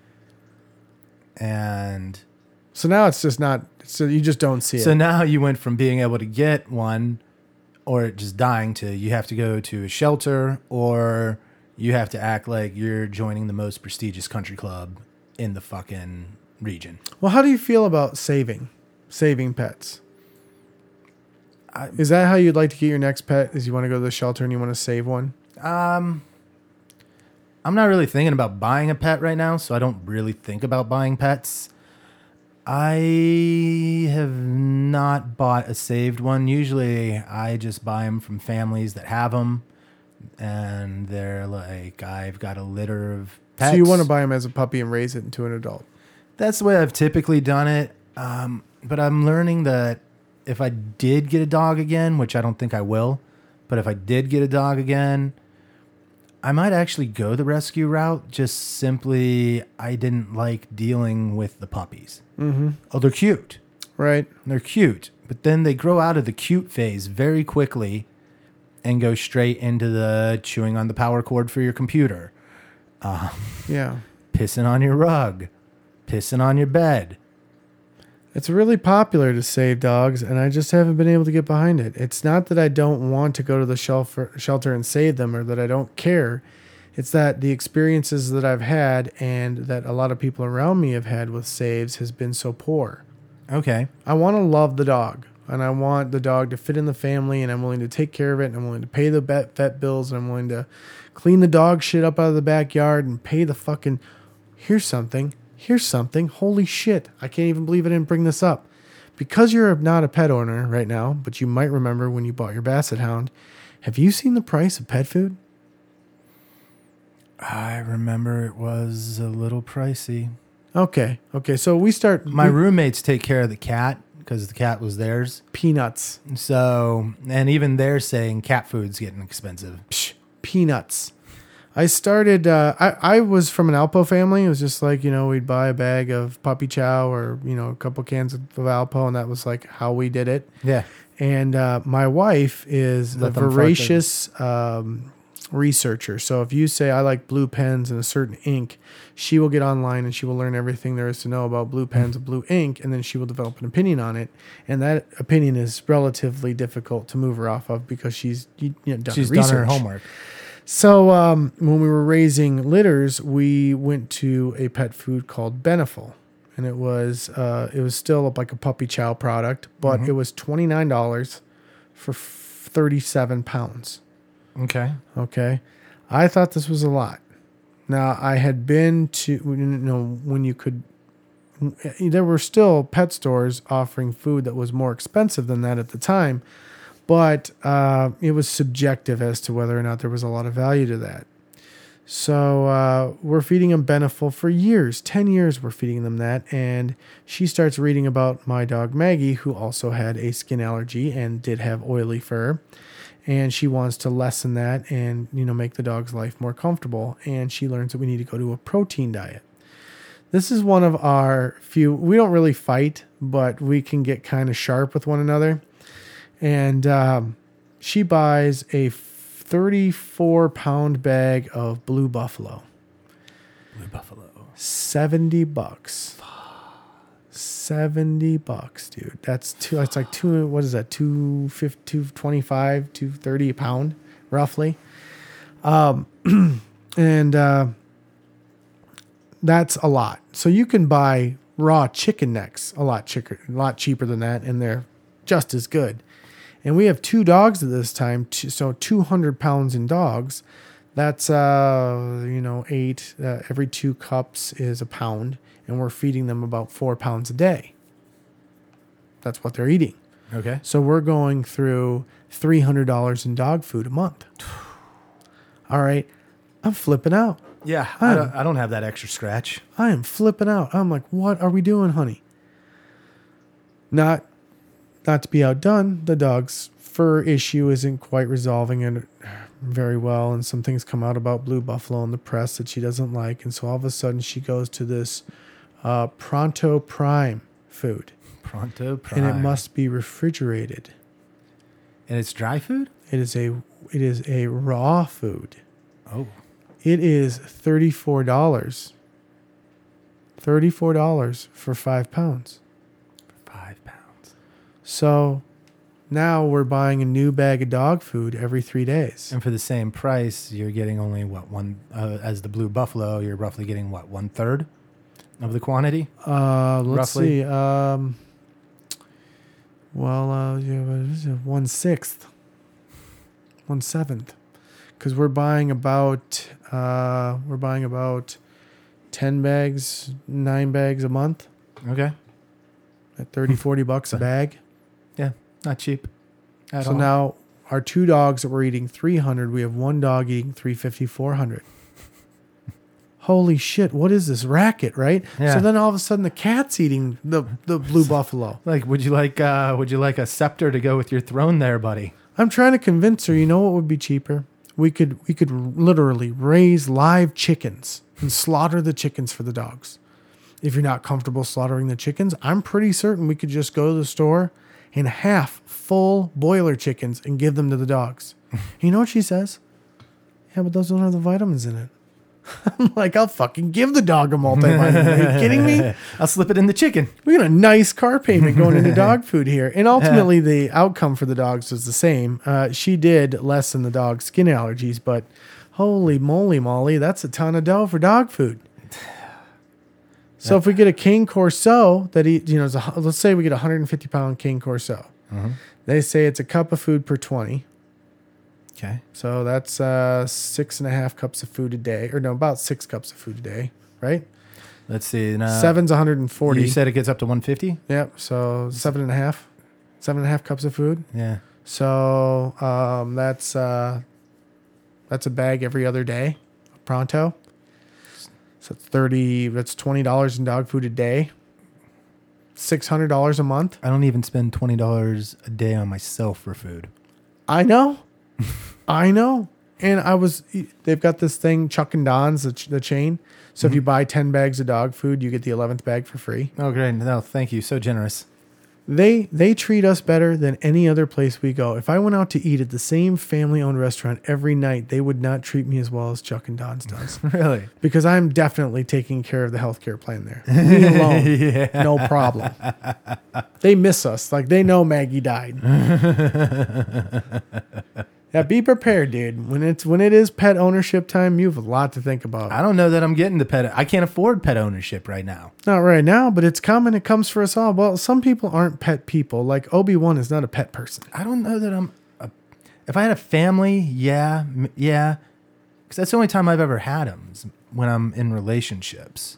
And So now it's just not. So you just don't see it. So it. now you went from being able to get one or just dying to you have to go to a shelter or you have to act like you're joining the most prestigious country club in the fucking region. Well, how do you feel about saving, saving pets? I- Is that how you'd like to get your next pet? Is you want to go to the shelter and you want to save one? Um I'm not really thinking about buying a pet right now, so I don't really think about buying pets. I have not bought a saved one. Usually I just buy them from families that have them and they're like I've got a litter of pets. So you want to buy them as a puppy and raise it into an adult? That's the way I've typically done it. Um, but I'm learning that if I did get a dog again, which I don't think I will, but if I did get a dog again, I might actually go the rescue route. Just simply, I didn't like dealing with the puppies. Mm-hmm. Oh, they're cute. Right. They're cute, but then they grow out of the cute phase very quickly and go straight into the chewing on the power cord for your computer, Yeah. pissing on your rug, pissing on your bed. It's really popular to save dogs, and I just haven't been able to get behind it. It's not that I don't want to go to the shelter, shelter and save them or that I don't care. It's that the experiences that I've had and that a lot of people around me have had with saves has been so poor. Okay. I want to love the dog, and I want the dog to fit in the family, and I'm willing to take care of it, and I'm willing to pay the vet, vet bills, and I'm willing to clean the dog shit up out of the backyard and pay the fucking. Here's something. Here's something. Holy shit. I can't even believe I didn't bring this up. Because you're not a pet owner right now, but you might remember when you bought your basset hound, have you seen the price of pet food? I remember it was a little pricey. Okay. Okay. So we start. My we- roommates take care of the cat because the cat was theirs. peanuts. So, and even they're saying cat food's getting expensive. Psh, peanuts. I started. Uh, I I was from an Alpo family. It was just like you know we'd buy a bag of puppy chow or you know a couple cans of Alpo, and that was like how we did it. Yeah. And uh, my wife is Let a voracious um, researcher. So if you say I like blue pens and a certain ink, she will get online and she will learn everything there is to know about blue pens and blue ink, and then she will develop an opinion on it. And that opinion is relatively difficult to move her off of because she's you know, done She's done her homework. So um, when we were raising litters, we went to a pet food called Beneful, and it was uh, it was still like a puppy chow product, but Mhm. it was twenty nine dollars for thirty seven pounds. Okay. Okay, I thought this was a lot. Now I had been to you know when you could. There were still pet stores offering food that was more expensive than that at the time, but uh, it was subjective as to whether or not there was a lot of value to that. So uh, we're feeding them Beneful for years, ten years. We're feeding them that, and she starts reading about my dog Maggie, who also had a skin allergy and did have oily fur, and she wants to lessen that and you know make the dog's life more comfortable. And she learns that we need to go to a protein diet. This is one of our few. We don't really fight, but we can get kind of sharp with one another. And um, she buys a 34 pound bag of Blue Buffalo. Blue Buffalo. 70 bucks. 70 bucks, dude. That's two that's like two what is that? 250 225, 230 a pound roughly. Um [clears throat] and uh that's a lot. So you can buy raw chicken necks a lot chicker, a lot cheaper than that and they're just as good. And we have two dogs at this time, so 200 pounds in dogs. That's uh, you know, eight. Uh, every two cups is a pound, and we're feeding them about four pounds a day. That's what they're eating. Okay. So we're going through three hundred dollars in dog food a month. [sighs] All right, I'm flipping out. Yeah, I don't, I don't have that extra scratch. I am flipping out. I'm like, what are we doing, honey? Not, not to be outdone. The dog's fur issue isn't quite resolving it very well, and some things come out about Blue Buffalo in the press that she doesn't like, and so all of a sudden she goes to this uh, Pronto Prime food, Pronto Prime. and it must be refrigerated. And it's dry food. It is a it is a raw food. Oh, It is thirty four dollars. Thirty four dollars for five pounds. So now we're buying a new bag of dog food every three days. And for the same price, you're getting only what one uh, as the Blue Buffalo. You're roughly getting what one third of the quantity. Uh, let's Roughly? see. Um, well, uh, yeah, what is it? one sixth, one seventh, because we're buying about uh, we're buying about ten bags, nine bags a month Okay, at 30, 40 bucks a [laughs] bag. Not cheap. So all. now our two dogs that were eating 300 we have one dog eating 350 400 holy shit what is this racket right Yeah. so then all of a sudden the cat's eating the, the blue [laughs] buffalo like, would you like uh, would you like a scepter to go with your throne there, buddy? i'm trying to convince her you know what would be cheaper we could we could literally raise live chickens and slaughter the chickens for the dogs if you're not comfortable slaughtering the chickens i'm pretty certain we could just go to the store and half full boiler chickens and give them to the dogs [laughs] you know what she says yeah but those don't have the vitamins in it [laughs] i'm like i'll fucking give the dog a multivitamin are you kidding me [laughs] I'll slip it in the chicken. we got a nice car payment going into dog food here. And ultimately, the outcome for the dogs was the same. Uh, she did lessen the dog's skin allergies, but holy moly, Molly, that's a ton of dough for dog food. So if we get a Cane Corso that he, you know, is a, let's say we get a 150 pound Cane Corso, they say it's a cup of food per 20. Okay. So that's uh, six and a half cups of food a day, or no, about six cups of food a day, right? Let's see. and, Uh, Seven's 140. You said it gets up to 150. Yep. So seven and a half, seven and a half cups of food. Yeah. So um, that's uh, that's a bag every other day, pronto. So it's thirty. That's twenty dollars in dog food a day. Six hundred dollars a month. I don't even spend twenty dollars a day on myself for food. I know, [laughs] I know. And I was. They've got this thing, Chuck and Don's, the, ch- the chain. So if mm-hmm. you buy ten bags of dog food, you get the eleventh bag for free. Oh, great! No, thank you. So generous. They they treat us better than any other place we go. If I went out to eat at the same family owned restaurant every night, they would not treat me as well as Chuck and Don's does. [laughs] Really? because I'm definitely taking care of the healthcare plan there. Me alone, [laughs] yeah. no problem. They miss us. Like they know Maggie died. [laughs] Yeah, be prepared, dude. When it's when it is pet ownership time, you have a lot to think about. I don't know that I'm getting the pet. I can't afford pet ownership right now. Not right now, but it's coming. It comes for us all. Well, some people aren't pet people. Like Obi Wan is not a pet person. I don't know that I'm. A, if I had a family, yeah, m- yeah, because that's the only time I've ever had them is when I'm in relationships.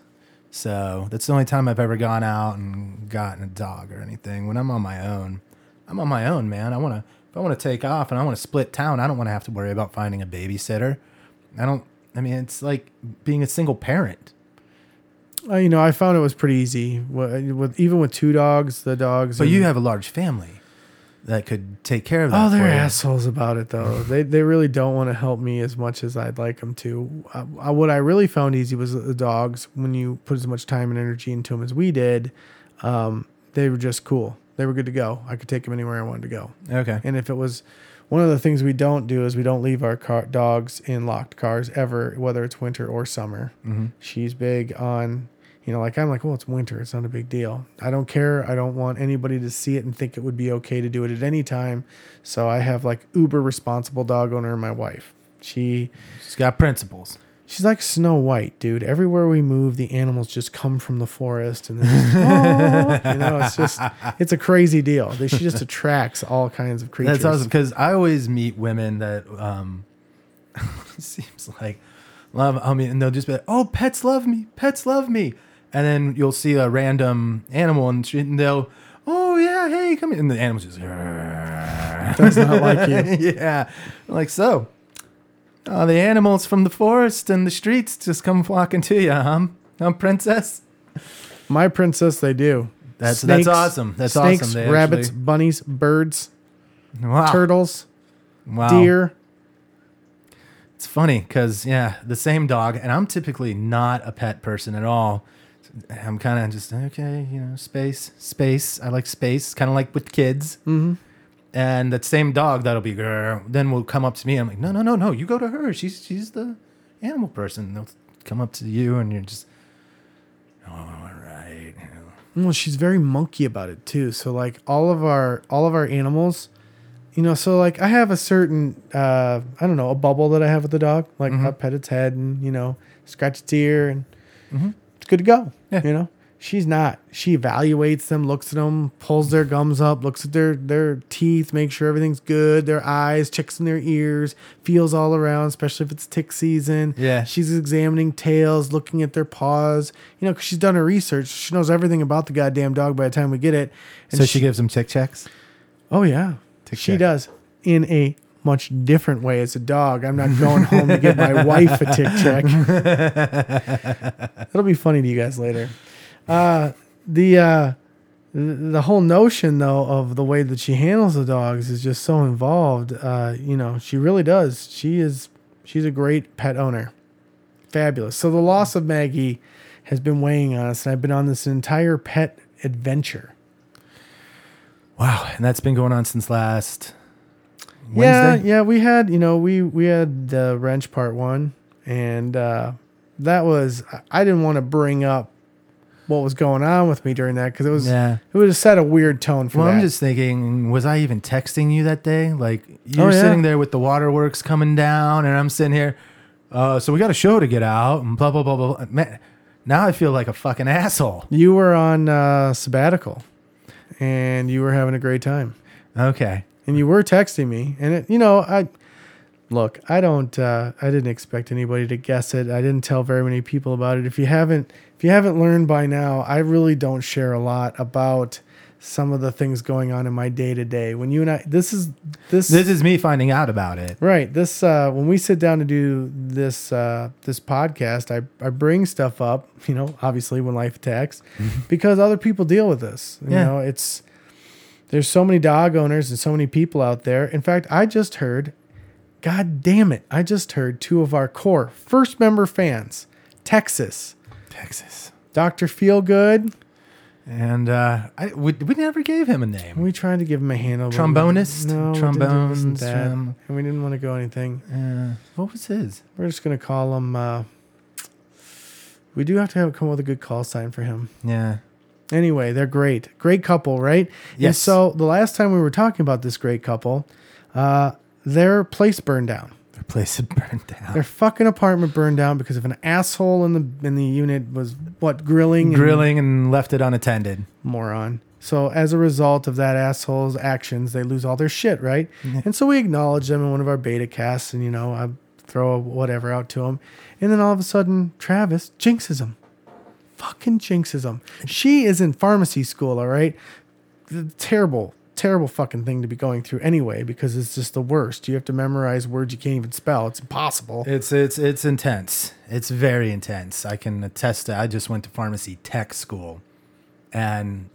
So that's the only time I've ever gone out and gotten a dog or anything. When I'm on my own, I'm on my own, man. I want to. If I want to take off and I want to split town, I don't want to have to worry about finding a babysitter. I don't. I mean, it's like being a single parent. Uh, you know, I found it was pretty easy. With, with even with two dogs, the dogs. But and- you have a large family that could take care of that. Oh, they're assholes about it though. [laughs] they they really don't want to help me as much as I'd like them to. Uh, uh, what I really found easy was the dogs. When you put as much time and energy into them as we did, um, they were just cool. They were good to go. I could take them anywhere I wanted to go. Okay. And if it was one of the things we don't do is we don't leave our car, dogs in locked cars ever, whether it's winter or summer. Mm-hmm. She's big on, you know, like I'm like, well, it's winter. It's not a big deal. I don't care. I don't want anybody to see it and think it would be okay to do it at any time. So I have like uber responsible dog owner, my wife. She She's got principles. She's like Snow White, dude. Everywhere we move, the animals just come from the forest and just, "Oh," you know, it's just [laughs] it's a crazy deal. She just attracts all kinds of creatures. That's awesome because I always meet women that um, [laughs] seems like love. I mean, and they'll just be like, "Oh, pets love me. Pets love me," and then you'll see a random animal and, and they'll, "Oh yeah, hey, come in," and the animal's just Does not like you. [laughs] yeah, like so. Oh, the animals from the forest and the streets just come flocking to you, huh? Huh, princess? My princess, they do. That's that's awesome. That's snakes, awesome. They rabbits, actually- bunnies, birds, wow. turtles, wow. deer. It's funny because yeah, the same dog, and I'm typically not a pet person at all. I'm kind of just okay, you know, space, space. I like space, kind of like with kids. Mm-hmm. And that same dog that'll be then will come up to me. I'm like, no, no, no, no. You go to her. She's she's the animal person. They'll come up to you, and you're just, oh, all right. you know. Well, she's very monkey about it too. So like all of our all of our animals, you know. So like I have a certain uh, I don't know a bubble that I have with the dog. Like Mhm. I pet its head and you know scratch its ear and Mhm. it's good to go. Yeah. You know. She's not. She evaluates them, looks at them, pulls their gums up, looks at their their teeth, makes sure everything's good. Their eyes, checks in their ears, feels all around, especially if it's tick season. Yeah. She's examining tails, looking at their paws. You know, because she's done her research. She knows everything about the goddamn dog by the time we get it. So she gives them tick checks. Oh yeah, Tick she check. does in a much different way as a dog. I'm not going home to give my wife a tick check. [laughs] It'll be funny to you guys later. Uh, the uh, the whole notion though of the way that she handles the dogs is just so involved. Uh, you know, she really does. She is she's a great pet owner. Fabulous. So the loss of Maggie has been weighing on us, and I've been on this entire pet adventure. Wow, and that's been going on since last Wednesday. yeah, yeah, we had, you know, we we had the wrench part one, and uh, that was I didn't want to bring up what was going on with me during that because it was Yeah. it would have set a weird tone for Well, that. I'm just thinking, was I even texting you that day? Like you're Oh, yeah. sitting there with the waterworks coming down, and I'm sitting here. Uh, so we got a show to get out, and blah blah blah blah. blah. Man, now I feel like a fucking asshole. you were on uh, sabbatical, and you were having a great time, Okay. and you were texting me, and it, you know, I look, I don't, uh, I didn't expect anybody to guess it. I didn't tell very many people about it. If you haven't, if you haven't learned by now, I really don't share a lot about some of the things going on in my day to day. When you and I, this is this, This is me finding out about it. right. This uh, when we sit down to do this uh, this podcast, I I bring stuff up. You know, obviously when life attacks, [laughs] because other people deal with this. You Yeah. know, it's there's so many dog owners and so many people out there. In fact, I just heard, God damn it, I just heard two of our core first member fans, Texas, Texas. Dr. Feelgood. And uh, I, we, we never gave him a name. We tried to give him a handle. Trombonist? No, we Trombones, wasn't that. trom- and we didn't want to go anything. Uh, what was his? We're just gonna call him. Uh, we do have to have come up with a good call sign for him. Yeah. Anyway, they're great, great couple, right? And Yes. so the last time we were talking about this great couple, uh, their place burned down. Their place had [laughs] burned down. Their fucking apartment burned down because of an asshole in the in the unit was what grilling and- Grilling and left it unattended. moron. So as a result of that asshole's actions, they lose all their shit, right? And so we acknowledge them in one of our beta casts, and you know, I throw a whatever out to them, and then all of a sudden, Travis jinxes him, fucking jinxes him. She is in pharmacy school, all right. Terrible, terrible fucking thing to be going through anyway, because it's just the worst. You have to memorize words you can't even spell. It's impossible. It's it's it's intense. It's very intense. I can attest to. I just went to pharmacy tech school, and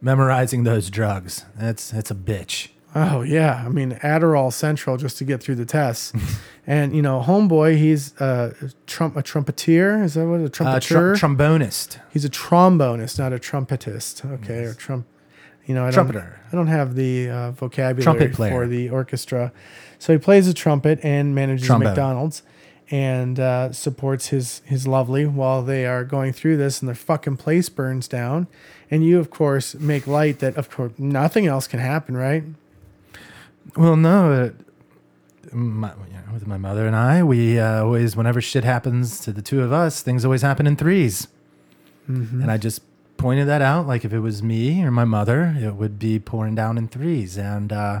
memorizing those drugs. That's that's a bitch. Oh yeah, I mean Adderall Central just to get through the tests, [laughs] and you know, homeboy, he's uh, a trump a trumpeter. Is that what a Uh, trumpeter? tr- trombonist, he's a trombonist, not a trumpetist. Okay, or trump. You know, I don't, I don't have the uh, vocabulary for the orchestra, so he plays a trumpet and manages Trombone. McDonald's, and uh, supports his his lovely while they are going through this, and their fucking place burns down, and you of course make light that of course nothing else can happen, right? Well, no, uh, my, you know, with my mother and I, we uh, always, whenever shit happens to the two of us, things always happen in 3s Mm-hmm. And I just pointed that out. Like if it was me or my mother, it would be pouring down in threes. And uh,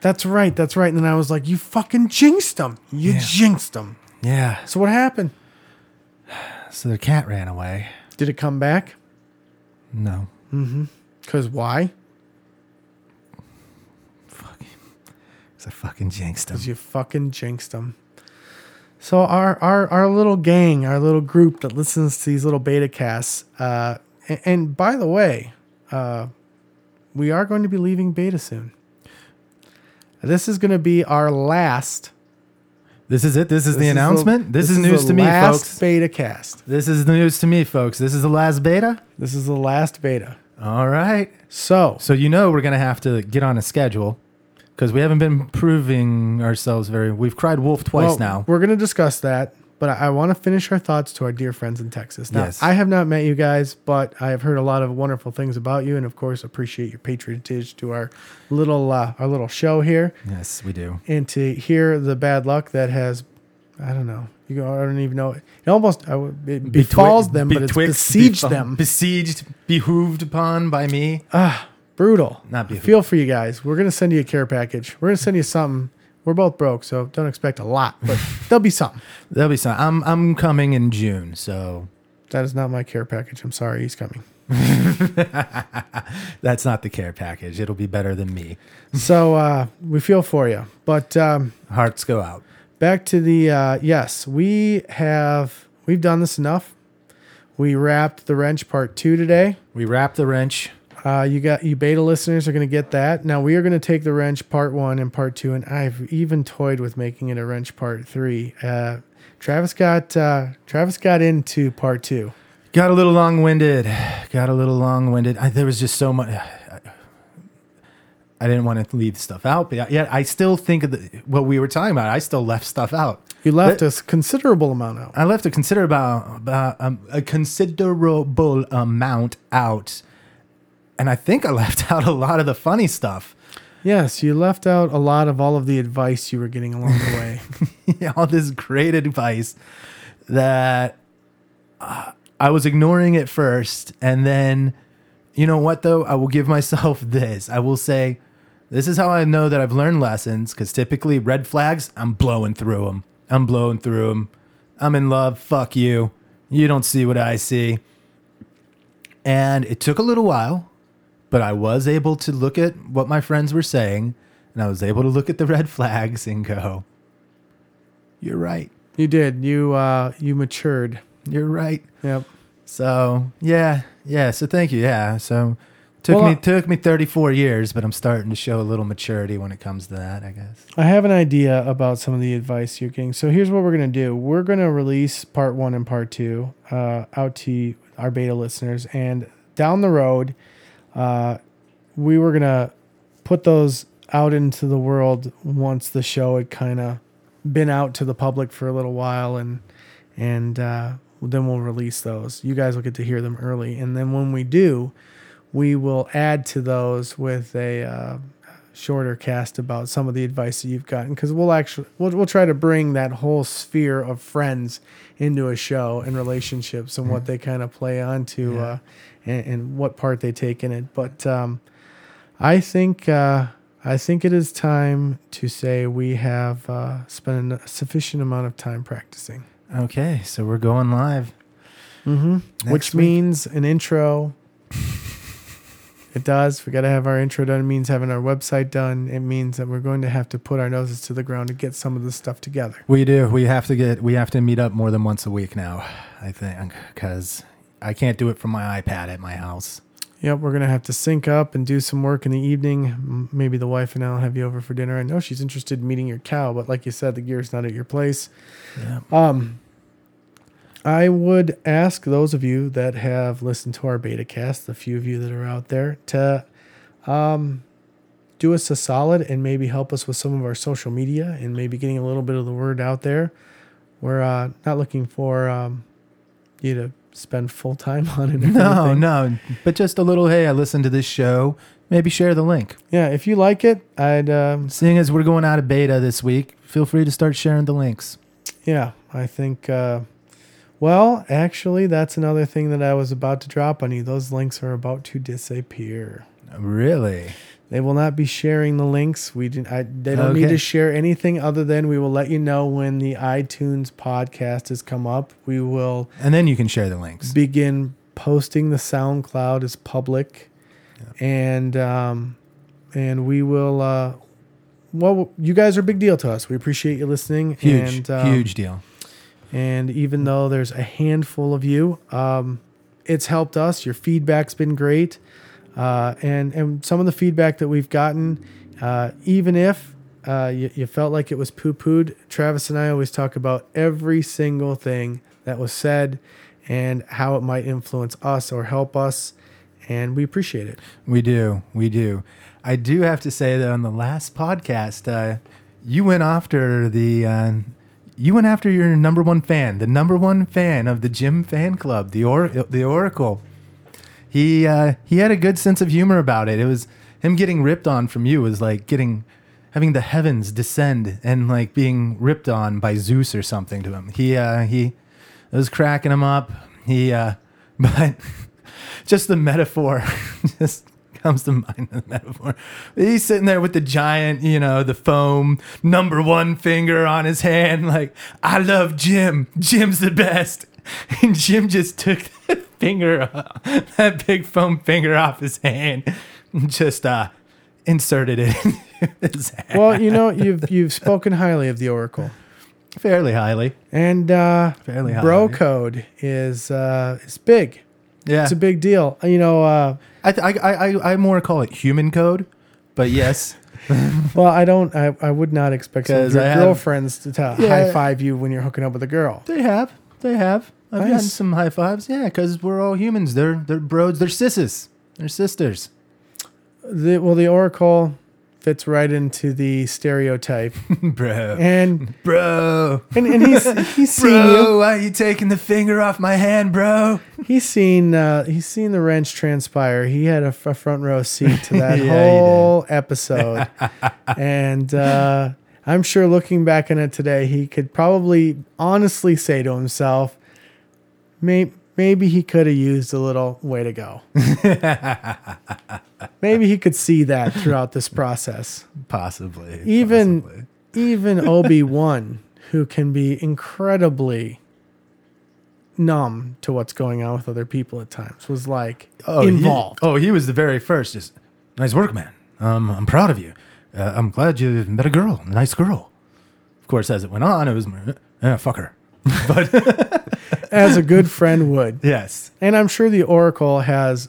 That's right. That's right. And then I was like, you fucking jinxed them. You Yeah. jinxed them. yeah, So what happened? [sighs] so the cat ran away. Did it come back? No, Mm-hmm. Because why? because I fucking jinxed him. Because you fucking jinxed them. So our, our our little gang, our little group that listens to these little beta casts, uh, and, and by the way, uh, we are going to be leaving beta soon. This is going to be our last. This is it. This is this the is announcement. this, is the news to me, folks. Beta cast. This is the news to me, folks. This is the last beta. This is the last beta. All right. So So you know we're gonna have to get on a schedule because we haven't been proving ourselves very. We've cried wolf twice Well, now. We're going to discuss that, but I, I want to finish our thoughts to our dear friends in Texas. Now, Yes. I have not met you guys, but I have heard a lot of wonderful things about you, and of course, appreciate your patronage to our little uh, our little show here, Yes, we do. and to hear the bad luck that has. I don't know. You go, I don't even know. It almost I would, it befalls them, but it's besieged befall- them. Besieged, behooved upon by me. Ah, brutal. Not I feel for you guys. We're gonna send you a care package. We're gonna send you something. We're both broke, so don't expect a lot, but there'll be some. [laughs] There'll be some. I'm I'm coming in June, so That is not my care package. I'm sorry, he's coming. [laughs] that's not the care package. It'll be better than me. [laughs] So uh, we feel for you. But um, Hearts go out. back to the uh, yes, we have we've done this enough. We wrapped the wrench part two today. We wrapped the wrench. Uh, you got you beta listeners are going to get that. Now we are going to take the wrench part one and part two, and I've even toyed with making it a wrench part three. Uh, Travis got uh, Travis got into part two. Got a little long winded. Got a little long winded. There was just so much. I didn't want to leave stuff out, but yet I still think of the, what we were talking about. I still left stuff out. You left Let- us considerable amount out. I left a consider about, about um, a considerable amount out, and I think I left [laughs] out a lot of the funny stuff. Yes, you left out a lot of all of the advice you were getting along the way. [laughs] all this great advice that uh, I was ignoring at first. And then, you know what, though? I will give myself [laughs] this. I will say, this is how I know that I've learned lessons because typically red flags, I'm blowing through them. I'm blowing through them. I'm in love. Fuck you. You don't see what I see. And it took a little while, but I was able to look at what my friends were saying and I was able to look at the [laughs] red flags and go, you're right. you did. You uh, you matured. You're right. Yep. So yeah, yeah. So thank you. Yeah. So took Well, me took me 34 years, but I'm starting to show a little maturity when it comes to that. I guess. I have an idea about some of the advice you're getting. So here's what we're gonna do. We're gonna release part one and part two uh, out to our beta listeners, and down the road, uh, we were gonna put those out into the world once the show had kind of been out to the public for a little while, and and uh, then we'll release those. You guys will get to hear them early, and then when we do, we will add to those with a uh, shorter cast about some of the advice that you've gotten because we'll actually we'll, we'll try to bring that whole sphere of friends into a show and relationships and what they kind of play onto Yeah. uh, and, and what part they take in it. But um, I think uh, I think it is time to say we have uh, spent a sufficient amount of time practicing. Okay, so we're going live. Mm-hmm. Which week. means an intro. it does. We got to have our intro done. It means having our website done. It means that we're going to have to put our noses to the ground to get some of this stuff together. We do. We have to get. We have to meet up more than once a week now. I think because I can't do it from my iPad at my house. Yep, we're gonna have to sync up and do some work in the evening. Maybe the wife and I'll have you over for dinner. I know she's interested in meeting your cow, but like you said, the gear's not at your place. Yeah. Um, I would ask those of you that have listened to our beta cast, the few of you that are out there, to um, do us a solid and maybe help us with some of our social media and maybe getting a little bit of the word out there. We're uh, not looking for um, you to spend full time [laughs] on it. No, no, but just a little. Hey, I listened to this show. Maybe share the link. Yeah, if you like it, I'd um, Seeing as we're going out of beta this week, feel free to start sharing the links. Yeah, I think. Uh, well, actually, that's another thing that I was about to drop on you. Those links are about to disappear. Really? They will not be sharing the links. We didn't. I, they don't need to share anything other than we will let you know when the iTunes podcast has come up. We will And then you can share the links. begin posting the SoundCloud as public, and um, and we will. Uh, well, you guys are a big deal to us. We appreciate you listening. Huge, and, um, huge deal. And even though there's a handful of you, um, it's helped us. Your feedback's been great. Uh, and, and some of the feedback that we've gotten, uh, even if uh, you, you felt like it was poo pooed, Travis and I always talk about every single thing that was said and how it might influence us or help us. And we appreciate it. We do. We do. I do have to say that on the last podcast, uh, you went after the uh, you went after your number one fan, the number one fan of the Jim fan club, the or- the Oracle. He uh, he had a good sense of humor about it. It was him getting ripped on from you was like getting having the heavens descend and like being ripped on by Zeus or something to him. He uh, he was cracking him up. He uh, [laughs] but just the metaphor [laughs] just comes to mind the metaphor he's sitting there with the giant you know the foam number one finger on his hand like i love jim jim's the best [laughs] and jim just took finger [laughs] that big foam finger off his hand and just uh inserted it [laughs] hand Well, you know, you've you've spoken highly of the Oracle. fairly highly And uh, Fairly bro code is uh, is big. yeah It's a big deal. You know, uh, I, th- I, I, I more call it human code but yes [laughs] well, I don't. I, I would not expect some of your have- girlfriends to, to Yeah. high five you when you're hooking up with a girl. They have. They have. I've Nice. gotten some high fives. Yeah, because we're all humans. They're they're bros. They're sisses. They're sisters. The, well, the Oracle fits right into the stereotype, [laughs] Bro. and Bro. and, and he's he's seen you. Bro, why are you taking the finger off my hand, bro? He's seen uh, he's seen the wrench transpire. He had a, f- a front row seat to [laughs] that Yeah, whole episode, [laughs] and uh, I'm sure looking back on it today, he could probably honestly say to himself, "Maybe maybe he could have used a little way to go." [laughs] maybe he could see that throughout this process. Possibly. Even possibly. even Obi Wan, who can be incredibly numb to what's going on with other people at times, was like he- involved. oh, he was the very first. Just nice work, man. Um, I'm proud of you. Uh, I'm glad you met a girl, a nice girl. Of course, as it went on, it was, yeah, fuck her. [laughs] But as a good [laughs] friend would. yes, And I'm sure the Oracle has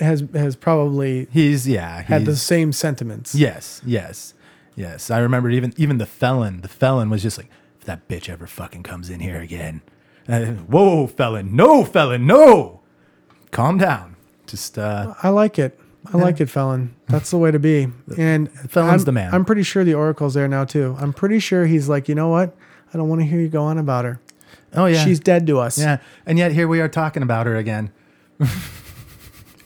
has has probably he's yeah. had the same sentiments. Yes, yes, yes. I remember even even the felon. The felon was just like, if that bitch ever fucking comes in here again, uh, whoa, felon, no, felon, no. Calm down. Just uh, I like it. I like it, Felon. That's the way to be. [laughs] And Felon's I'm, the man. I'm pretty sure the Oracle's there now too. I'm pretty sure he's like, you know what? I don't want to hear you go on about her. Oh yeah, She's dead to us. yeah. And yet here we are talking about her again.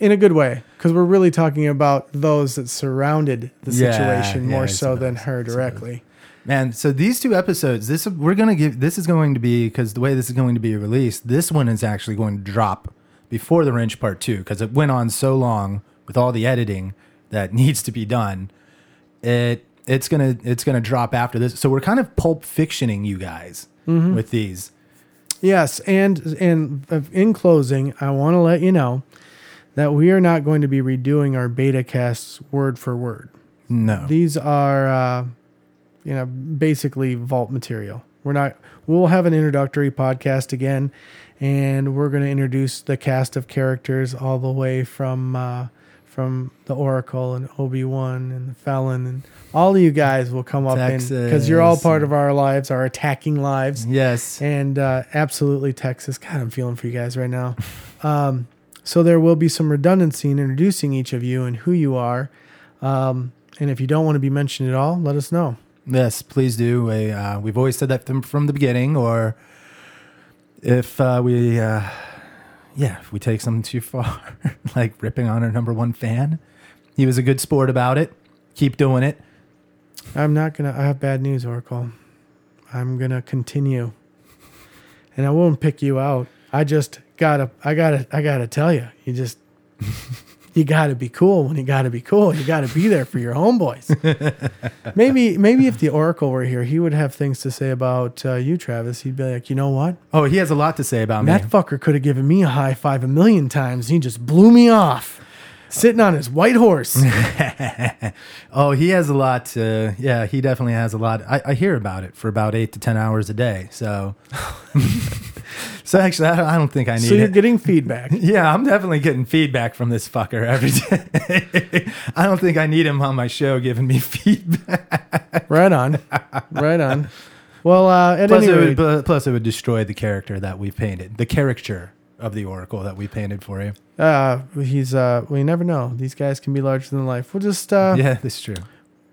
In a good way. because we're really talking about those that surrounded the situation yeah, more it's so than her directly. Man, so these two episodes, this we're gonna give. This is going to be because the way this is going to be released, this one is actually going to drop before the wrench part two because it went on so long with all the editing that [laughs] needs to be done. It it's gonna it's gonna drop after this. So we're kind of pulp fictioning you guys Mm-hmm. with these. Yes, and and in closing, I want to let you know that we are not going to be redoing our beta casts word for word. No, These are, uh, you know, basically vault material. We're not. We'll have an introductory podcast again, and we're going to introduce the cast of characters all the way from uh, from the Oracle and Obi Wan and the Felon and all of you guys will come up in because you're all part of our lives, our attacking lives. yes, And uh, absolutely Texas. God, I'm feeling for you guys right now. Um, so there will be some redundancy in introducing each of you and who you are. Um, and if you don't want to be mentioned at all, let us know. Yes, please do. We, uh, we've always said that from, from the beginning, or if uh, we, uh, yeah, if we take something too far, [laughs] like ripping on our number one fan, he was a good sport about it. Keep doing it. I'm not gonna. I have bad news, Oracle. I'm gonna continue, and I won't pick you out. I just gotta. I gotta. I gotta tell you. You just. You gotta be cool when you gotta be cool. You gotta be there for your homeboys. [laughs] maybe, maybe if the Oracle were here, he would have things to say about uh, you, Travis. He'd be like, you know what? Oh, he has a lot to say about That me. That fucker could have given me a high five a million times. He just blew me off, sitting on his white horse. [laughs] oh, he has a lot. To, yeah, he definitely has a lot. I, I hear about it for about eight to ten hours a day. So, [laughs] so actually, I don't, I don't think I need so you're it. getting feedback. [laughs] Yeah, I'm definitely getting feedback from this fucker every day. I don't think I need him on my show giving me feedback. Right on, right on. Well, uh, at Plus, any it rate, would, plus, it would destroy the character that we painted, the caricature of the Oracle that we painted for you. uh, he's. Uh, we never know. These guys can be larger than life. We'll just. Uh, yeah, that's true.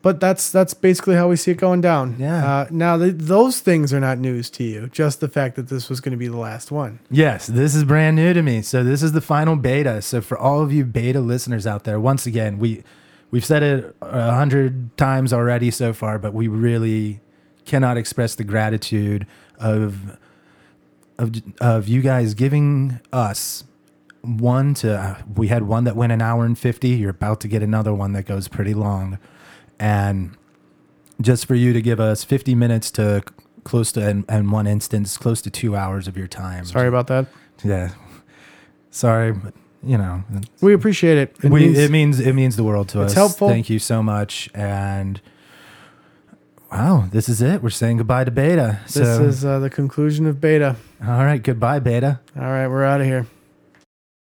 But that's that's basically how we see it going down. Yeah. Uh, now th- those things are not news to you. Just the fact that this was going to be the last one. Yes, this is brand new to me. So this is the final beta. So for all of you beta listeners out there, once again, we we've said it a hundred times already so far, but we really cannot express the gratitude of of of you guys giving us one to uh, we had one that went an hour and 50 you're about to get another one that goes pretty long and just for you to give us 50 minutes to close to in, in one instance close to two hours of your time Sorry about that. yeah sorry but you know We appreciate it. It we, means- it means it means the world to us. It's us helpful. thank you so much and wow this is it we're saying goodbye to beta this so is uh, the conclusion of beta. all right goodbye beta All right, we're out of here.